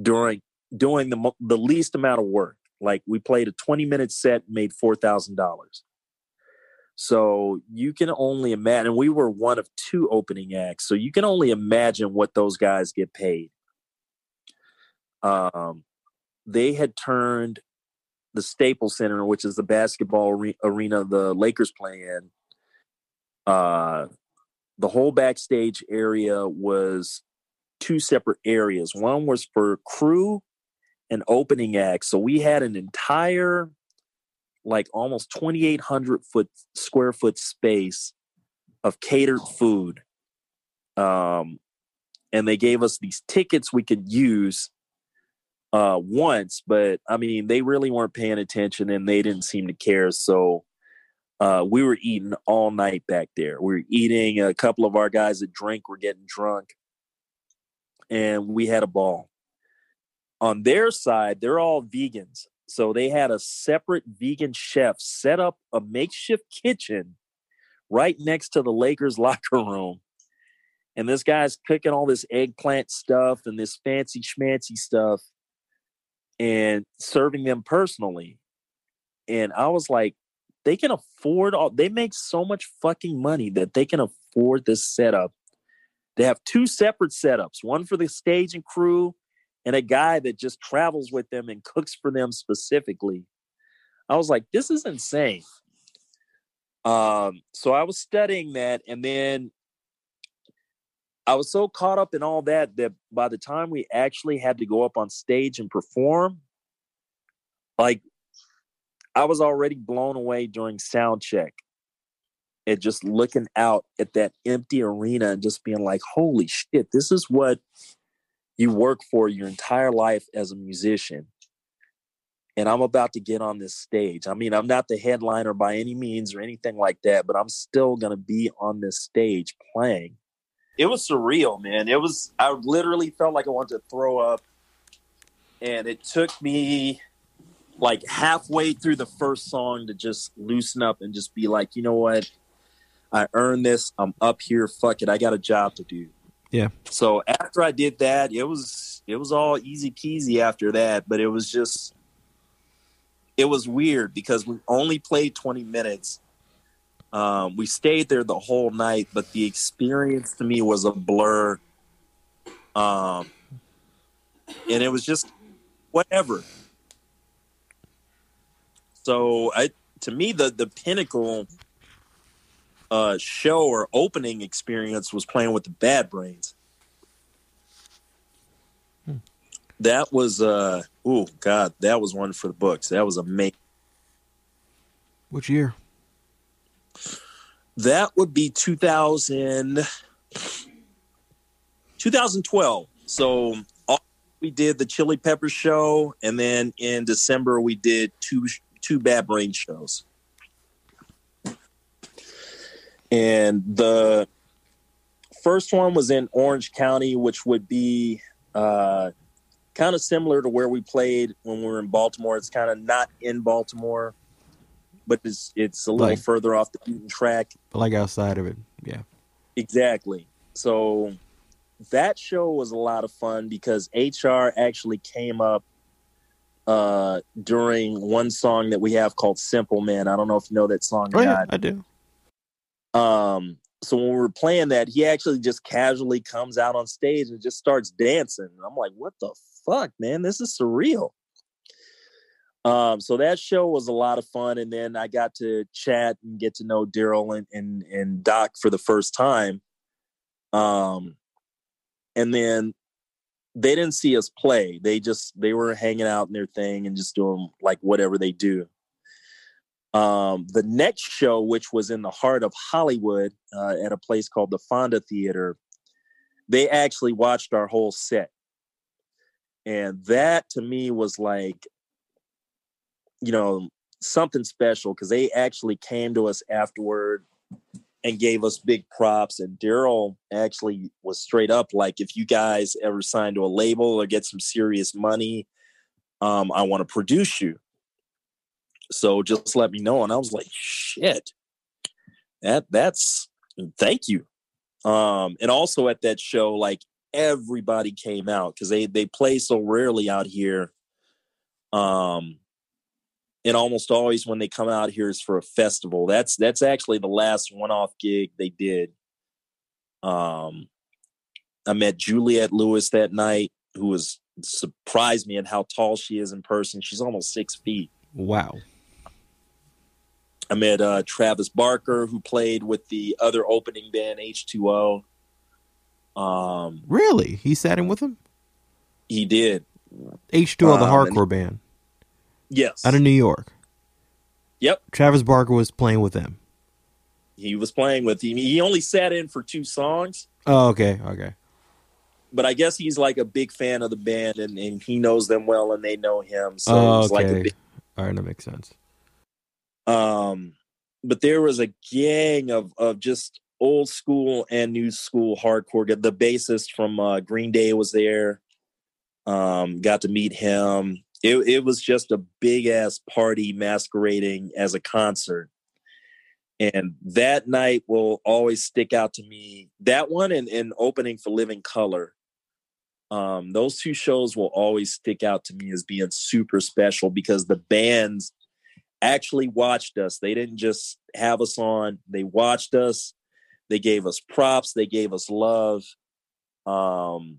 during doing the the least amount of work like we played a 20 minute set made $4000 so you can only imagine, we were one of two opening acts. So you can only imagine what those guys get paid. Um, they had turned the Staples Center, which is the basketball re- arena the Lakers play in. Uh, the whole backstage area was two separate areas. One was for crew and opening acts. So we had an entire like almost 2800 foot square foot space of catered food um, and they gave us these tickets we could use uh, once but i mean they really weren't paying attention and they didn't seem to care. So uh, we were eating all night back there. We were eating a couple of our guys that drink were getting drunk. And we had a ball. On their side they're all vegans. So they had a separate vegan chef set up a makeshift kitchen right next to the Lakers locker room. And this guy's cooking all this eggplant stuff and this fancy schmancy stuff and serving them personally. And I was like, they can afford all, they make so much fucking money that they can afford this setup. They have two separate setups one for the stage and crew, and a guy that just travels with them and cooks for them specifically. I was like, this is insane. Um, so I was studying that, and then I was so caught up in all that that by the time we actually had to go up on stage and perform, like I was already blown away during sound check and just looking out at that empty arena and just being like, holy shit, this is what you work for your entire life as a musician and I'm about to get on this stage. I mean, I'm not the headliner by any means or anything like that, but I'm still going to be on this stage playing. It was surreal, man. It was, I literally felt like I wanted to throw up. And it took me like halfway through the first song to just loosen up and just be like, you know what? I earned this. I'm up here. Fuck it. I got a job to do. Yeah. So after I did that, it was it was all easy peasy after that, but it was just it was weird because we only played 20 minutes. Um, we stayed there the whole night, but the experience to me was a blur. Um, and it was just whatever. So I, to me, the the pinnacle uh, show or opening experience was playing with the Bad Brains. Hmm. That was uh oh god, that was one for the books. That was amazing. Which year? That would be 2000 2012. So we did the Chili Pepper show and then in December we did two two Bad Brain shows and the first one was in Orange County, which would be uh, kind of similar to where we played when we were in Baltimore. It's kind of not in Baltimore, but it's it's a little like, further off the beaten track, like outside of it. Yeah, exactly. So that show was a lot of fun because HR actually came up uh, during one song that we have called "Simple Man." I don't know if you know that song. Oh, yeah, I do. Um, so when we were playing that, he actually just casually comes out on stage and just starts dancing. And I'm like, what the fuck, man? This is surreal. Um, so that show was a lot of fun. And then I got to chat and get to know Darryl and, and, and Doc for the first time. Um, and then they didn't see us play. They just, they were hanging out in their thing and just doing like whatever they do. Um, the next show, which was in the heart of Hollywood uh, at a place called the Fonda Theater, they actually watched our whole set. And that to me was like, you know, something special because they actually came to us afterward and gave us big props. And Darryl actually was straight up like, if you guys ever sign to a label or get some serious money, um, I want to produce you. So just let me know. And I was like, shit, that that's thank you. Um, and also at that show, like everybody came out because they they play so rarely out here. Um, and almost always when they come out here is for a festival. That's that's actually the last one-off gig they did. Um, I met Juliette Lewis that night, who was surprised me at how tall she is in person. She's almost six feet. Wow. I met uh, Travis Barker, who played with the other opening band H2O. Um, really? He sat in with him? He did. H2O, um, the hardcore band. Yes. Out of New York. Yep. Travis Barker was playing with them. He was playing with him. He only sat in for two songs. Oh, okay. Okay. But I guess he's like a big fan of the band and, and he knows them well and they know him. So oh, okay. like a big... All right, that makes sense. Um, but there was a gang of of just old school and new school hardcore. The bassist from uh, Green Day was there. Um, got to meet him. It, it was just a big ass party masquerading as a concert. And that night will always stick out to me. That one and, and opening for Living Colour. Um, those two shows will always stick out to me as being super special because the bands actually watched us. They didn't just have us on, they watched us. They gave us props, they gave us love. Um,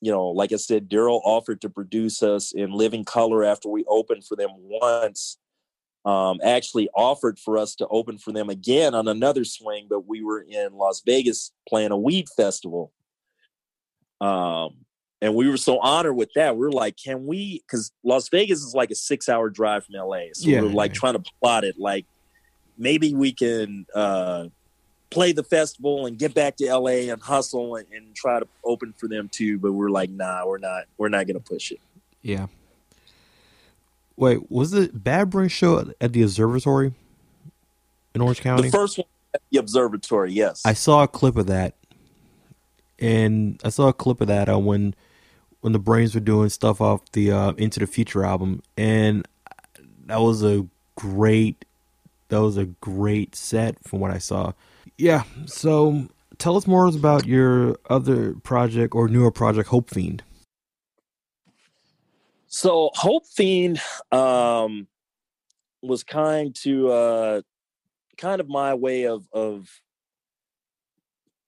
you know, like I said, Darryl offered to produce us in living color after we opened for them once. Um, actually offered for us to open for them again on another swing, but we were in Las Vegas playing a weed festival. Um, and we were so honored with that. We are like, can we? Because Las Vegas is like a six-hour drive from LA, so yeah, we are like yeah. trying to plot it. Like, maybe we can uh, play the festival and get back to LA and hustle and, and try to open for them too. But we're like, nah, we're not. We're not going to push it. Yeah. Wait, was the Bad Brain show at the observatory in Orange County? The first one at the observatory, yes. I saw a clip of that, and I saw a clip of that uh, when when the Brains were doing stuff off the uh, Into the Future album, and that was a great that was a great set from what I saw. Yeah, so tell us more about your other project or newer project, Hope Fiend. So Hope Fiend um, was kind to uh, kind of my way of of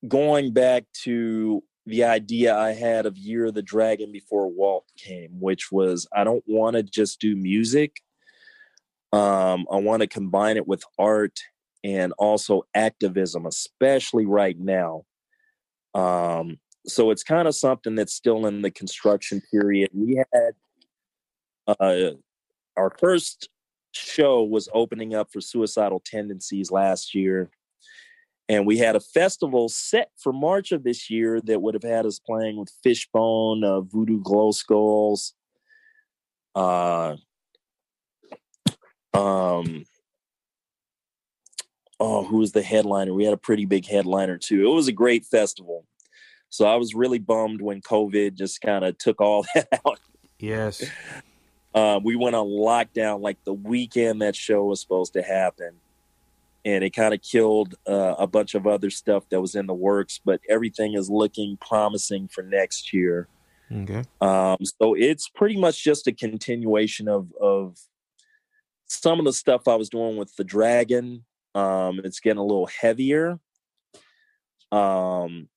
going back to the idea I had of Year of the Dragon before Walt came, which was I don't want to just do music. Um, I want to combine it with art and also activism, especially right now. Um, so it's kind of something that's still in the construction period. We had uh, our first show was opening up for suicidal tendencies last year and we had a festival set for March of this year that would have had us playing with Fishbone, uh, Voodoo Glow Skulls, uh, um, oh, who was the headliner? We had a pretty big headliner too. It was a great festival. So I was really bummed when COVID just kind of took all *laughs* that out. Yes. Uh, we went on lockdown like the weekend that show was supposed to happen and it kind of killed uh, a bunch of other stuff that was in the works. But everything is looking promising for next year. Okay. Um, so it's pretty much just a continuation of of some of the stuff I was doing with the dragon. Um, it's getting a little heavier. Um,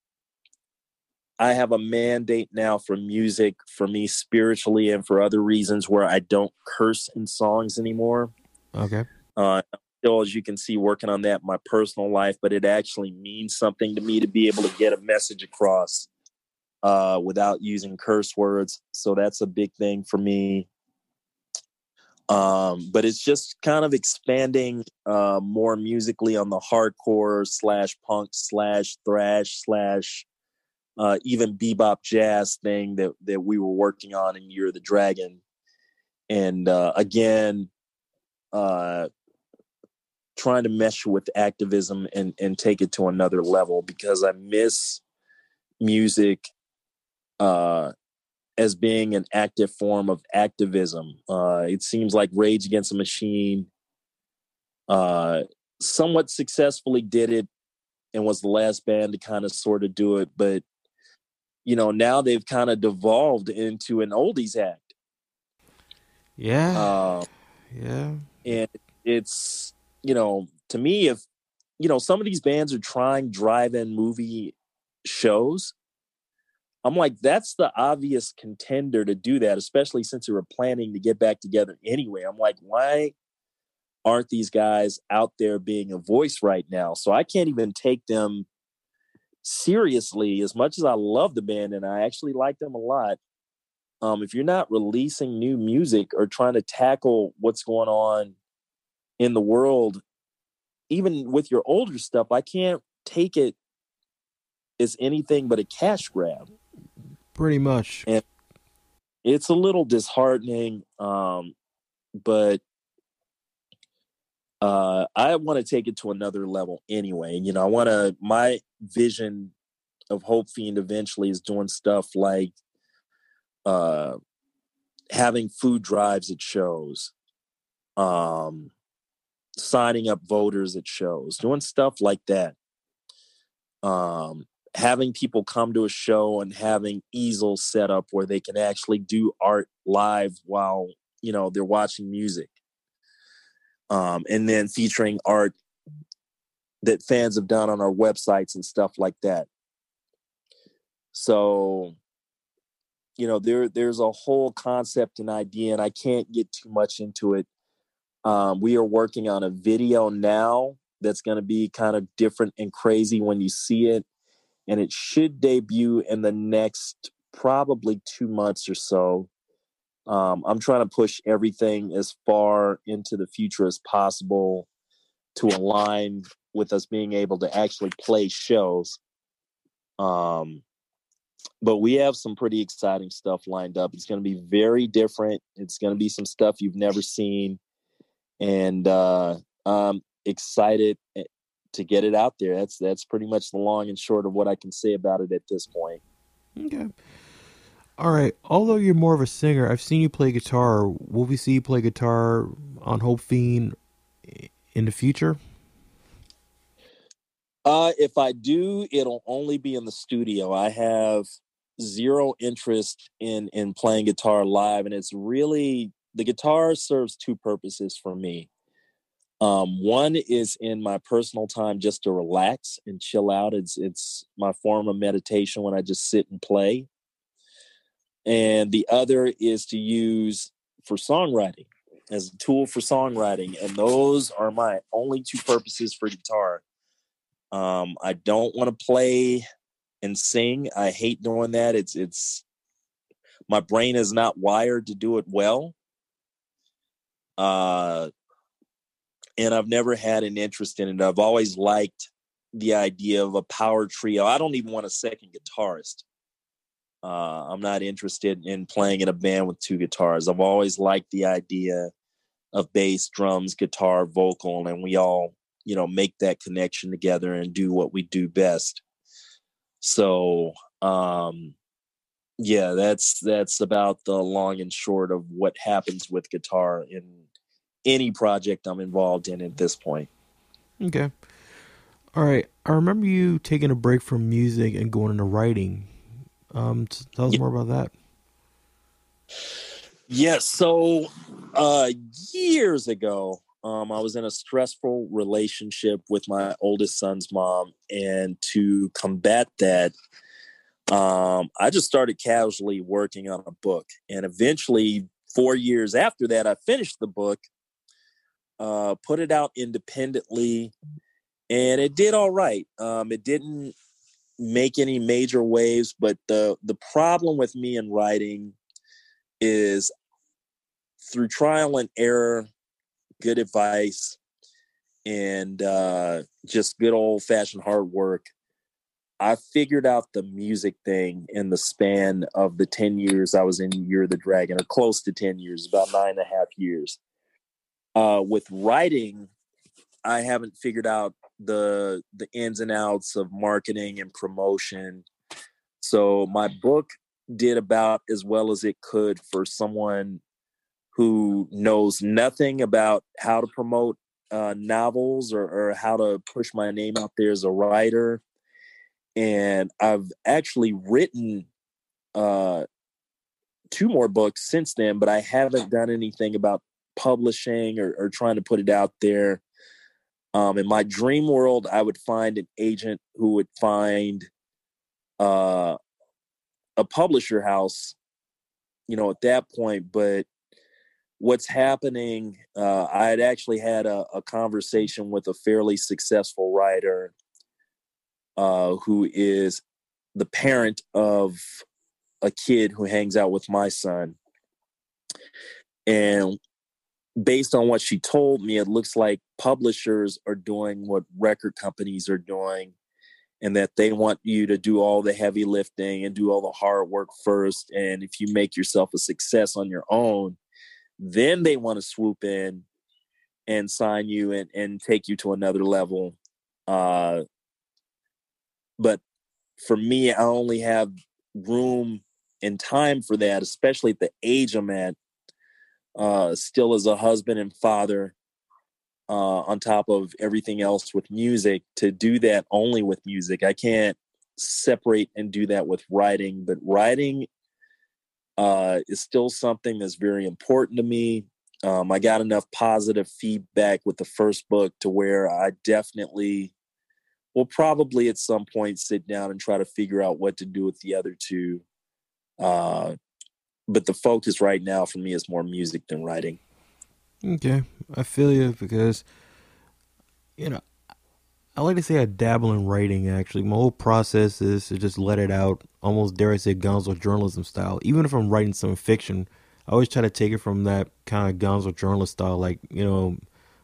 I have a mandate now for music for me spiritually and for other reasons where I don't curse in songs anymore. Okay. Uh, still, as you can see, working on that in my personal life, but it actually means something to me to be able to get a message across uh, without using curse words. So that's a big thing for me. Um, but it's just kind of expanding uh, more musically on the hardcore slash punk slash thrash slash uh, even bebop jazz thing that that we were working on in Year of the Dragon. And uh, again, uh, trying to mesh with activism and and take it to another level because I miss music uh, as being an active form of activism. Uh, it seems like Rage Against the Machine uh, somewhat successfully did it and was the last band to kind of sort of do it, but you know now they've kind of devolved into an oldies act. Yeah. Uh, yeah. And it's you know, to me, if you know, some of these bands are trying drive-in movie shows. I'm like, that's the obvious contender to do that, especially since we were planning to get back together anyway. I'm like, why aren't these guys out there being a voice right now? So I can't even take them seriously as much as I love the band and I actually like them a lot. Um, if you're not releasing new music or trying to tackle what's going on in the world, even with your older stuff, I can't take it as anything but a cash grab. Pretty much. And it's a little disheartening, um, but uh, I want to take it to another level anyway. You know, I want to, my vision of Hope Fiend eventually is doing stuff like uh, having food drives at shows, um, signing up voters at shows, doing stuff like that. Um, having people come to a show and having easels set up where they can actually do art live while you know they're watching music. Um, and then featuring art that fans have done on our websites and stuff like that. So you know there there's a whole concept and idea and i can't get too much into it. Um, we are working on a video now that's going to be kind of different and crazy when you see it and it should debut in the next probably two months or so um, i'm trying to push everything as far into the future as possible to align with us being able to actually play shows um, but we have some pretty exciting stuff lined up. It's going to be very different. It's going to be some stuff you've never seen, and uh, I'm excited eh, to get it out there. That's that's pretty much the long and short of what I can say about it at this point. Okay. All right. Although you're more of a singer, I've seen you play guitar. Will we see you play guitar on Hope Fiend in the future? Uh, if I do, it'll only be in the studio. I have zero interest in in playing guitar live, and it's really the guitar serves two purposes for me. Um, one is in my personal time just to relax and chill out. It's it's my form of meditation when I just sit and play. And the other is to use for songwriting as a tool for songwriting. And those are my only two purposes for guitar. Um, I don't want to play and sing. I hate doing that. It's it's my brain is not wired to do it well. Uh and I've never had an interest in it. I've always liked the idea of a power trio. I don't even want a second guitarist. Uh, I'm not interested in playing in a band with two guitars. I've always liked the idea of bass, drums, guitar, vocal, and we all you know make that connection together and do what we do best so um yeah that's that's about the long and short of what happens with guitar in any project i'm involved in at this point okay all right i remember you taking a break from music and going into writing um tell us yeah. more about that yes yeah, so uh years ago um, I was in a stressful relationship with my oldest son's mom, and to combat that, um, I just started casually working on a book. And eventually, four years after that, I finished the book, uh, put it out independently, and it did all right. Um, it didn't make any major waves, but the the problem with me in writing is through trial and error good advice, and uh, just good old fashioned hard work. I figured out the music thing in the span of the 10 years I was in Year of the Dragon, or close to 10 years, about nine and a half years. Uh, with writing, I haven't figured out the the ins and outs of marketing and promotion. So my book did about as well as it could for someone who knows nothing about how to promote uh, novels or, or how to push my name out there as a writer. And I've actually written uh, two more books since then, but I haven't done anything about publishing or, or trying to put it out there. Um, in my dream world, I would find an agent who would find uh, a publisher house, you know, at that point. But what's happening, uh, I had actually had a, a, conversation with a fairly successful writer uh, who is the parent of a kid who hangs out with my son. And based on what she told me, it looks like publishers are doing what record companies are doing, and that they want you to do all the heavy lifting and do all the hard work first. And if you make yourself a success on your own, then they want to swoop in and sign you and, and take you to another level. Uh, but for me, I only have room and time for that, especially at the age I'm at uh, still as a husband and father uh, on top of everything else with music to do that only with music. I can't separate and do that with writing but writing uh, is still something that's very important to me. Um, i got enough positive feedback with the first book to where i definitely will probably at some point sit down and try to figure out what to do with the other two uh, but the focus right now for me is more music than writing. Okay, I feel you because you know I like to say I dabble in writing. Actually, my whole process is to just let it out, almost dare I say gonzo journalism style. Even if I'm writing some fiction, I always try to take it from that kind of gonzo journalist style. Like you know,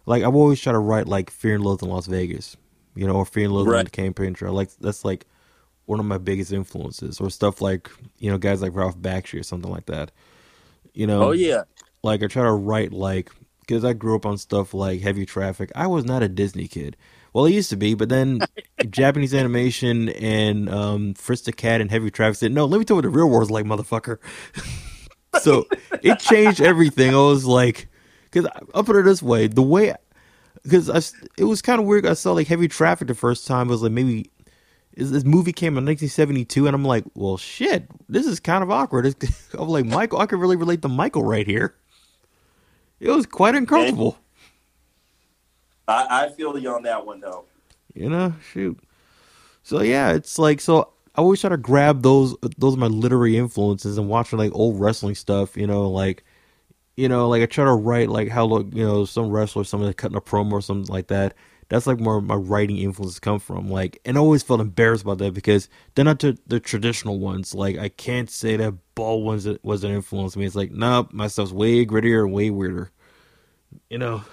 like I've always tried to write like Fear and Loathing in Las Vegas, you know, or Fear and Loathing right. the Campaign Trail. Like that's like one of my biggest influences, or stuff like you know guys like Ralph Bakshi or something like that. You know, oh yeah, like I try to write like because I grew up on stuff like Heavy Traffic. I was not a Disney kid. Well, I used to be, but then *laughs* Japanese animation and um, Fritz the Cat and Heavy Traffic said, "No, let me tell you what the real world's like, motherfucker." *laughs* so it changed everything. I was like, because I'll put it this way: the way, because it was kind of weird. I saw like Heavy Traffic the first time. It was like maybe this movie came in 1972, and I'm like, well, shit, this is kind of awkward. *laughs* I'm like, Michael, I could really relate to Michael right here. It was quite uncomfortable. I, I feel you on that one, though. You know, shoot. So yeah, it's like so. I always try to grab those those are my literary influences and watching like old wrestling stuff. You know, like you know, like I try to write like how look you know some wrestler, someone cutting a promo or something like that that's like where my writing influences come from. Like, and I always felt embarrassed about that because they're not the, the traditional ones. Like, I can't say that Baldwin was, was an influence me. It's like, nope, my stuff's way grittier and way weirder. You know.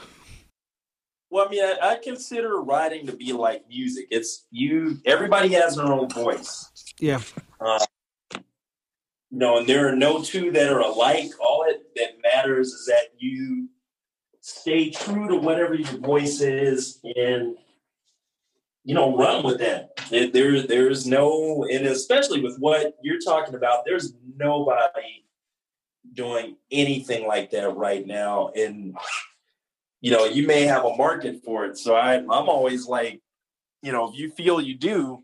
Well, I mean, I, I consider writing to be like music. It's you. Everybody has their own voice. Yeah. Uh, you know, and there are no two that are alike. All it that matters is that you stay true to whatever your voice is and you know run with that there there's no and especially with what you're talking about there's nobody doing anything like that right now. And you know you may have a market for it. So I, i'm always like you know if you feel you do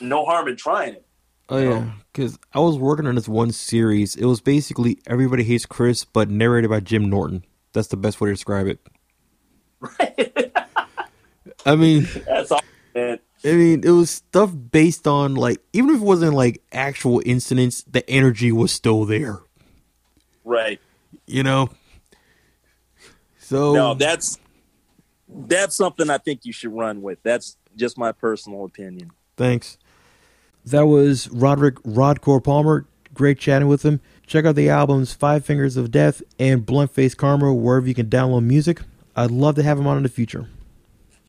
no harm in trying it. Oh yeah, because I was working on this one series. It was basically everybody hates Chris, but narrated by Jim Norton. That's the best way to describe it. Right. I mean, that's all. Man. I mean, it was stuff based on like, even if it wasn't like actual incidents, the energy was still there. Right. You know. So no, that's that's something I think you should run with. That's just my personal opinion. Thanks. That was Roderick Rodcore Palmer. Great chatting with him. Check out the albums Five Fingers of Death and Blunt Face Karma wherever you can download music. I'd love to have him on in the future.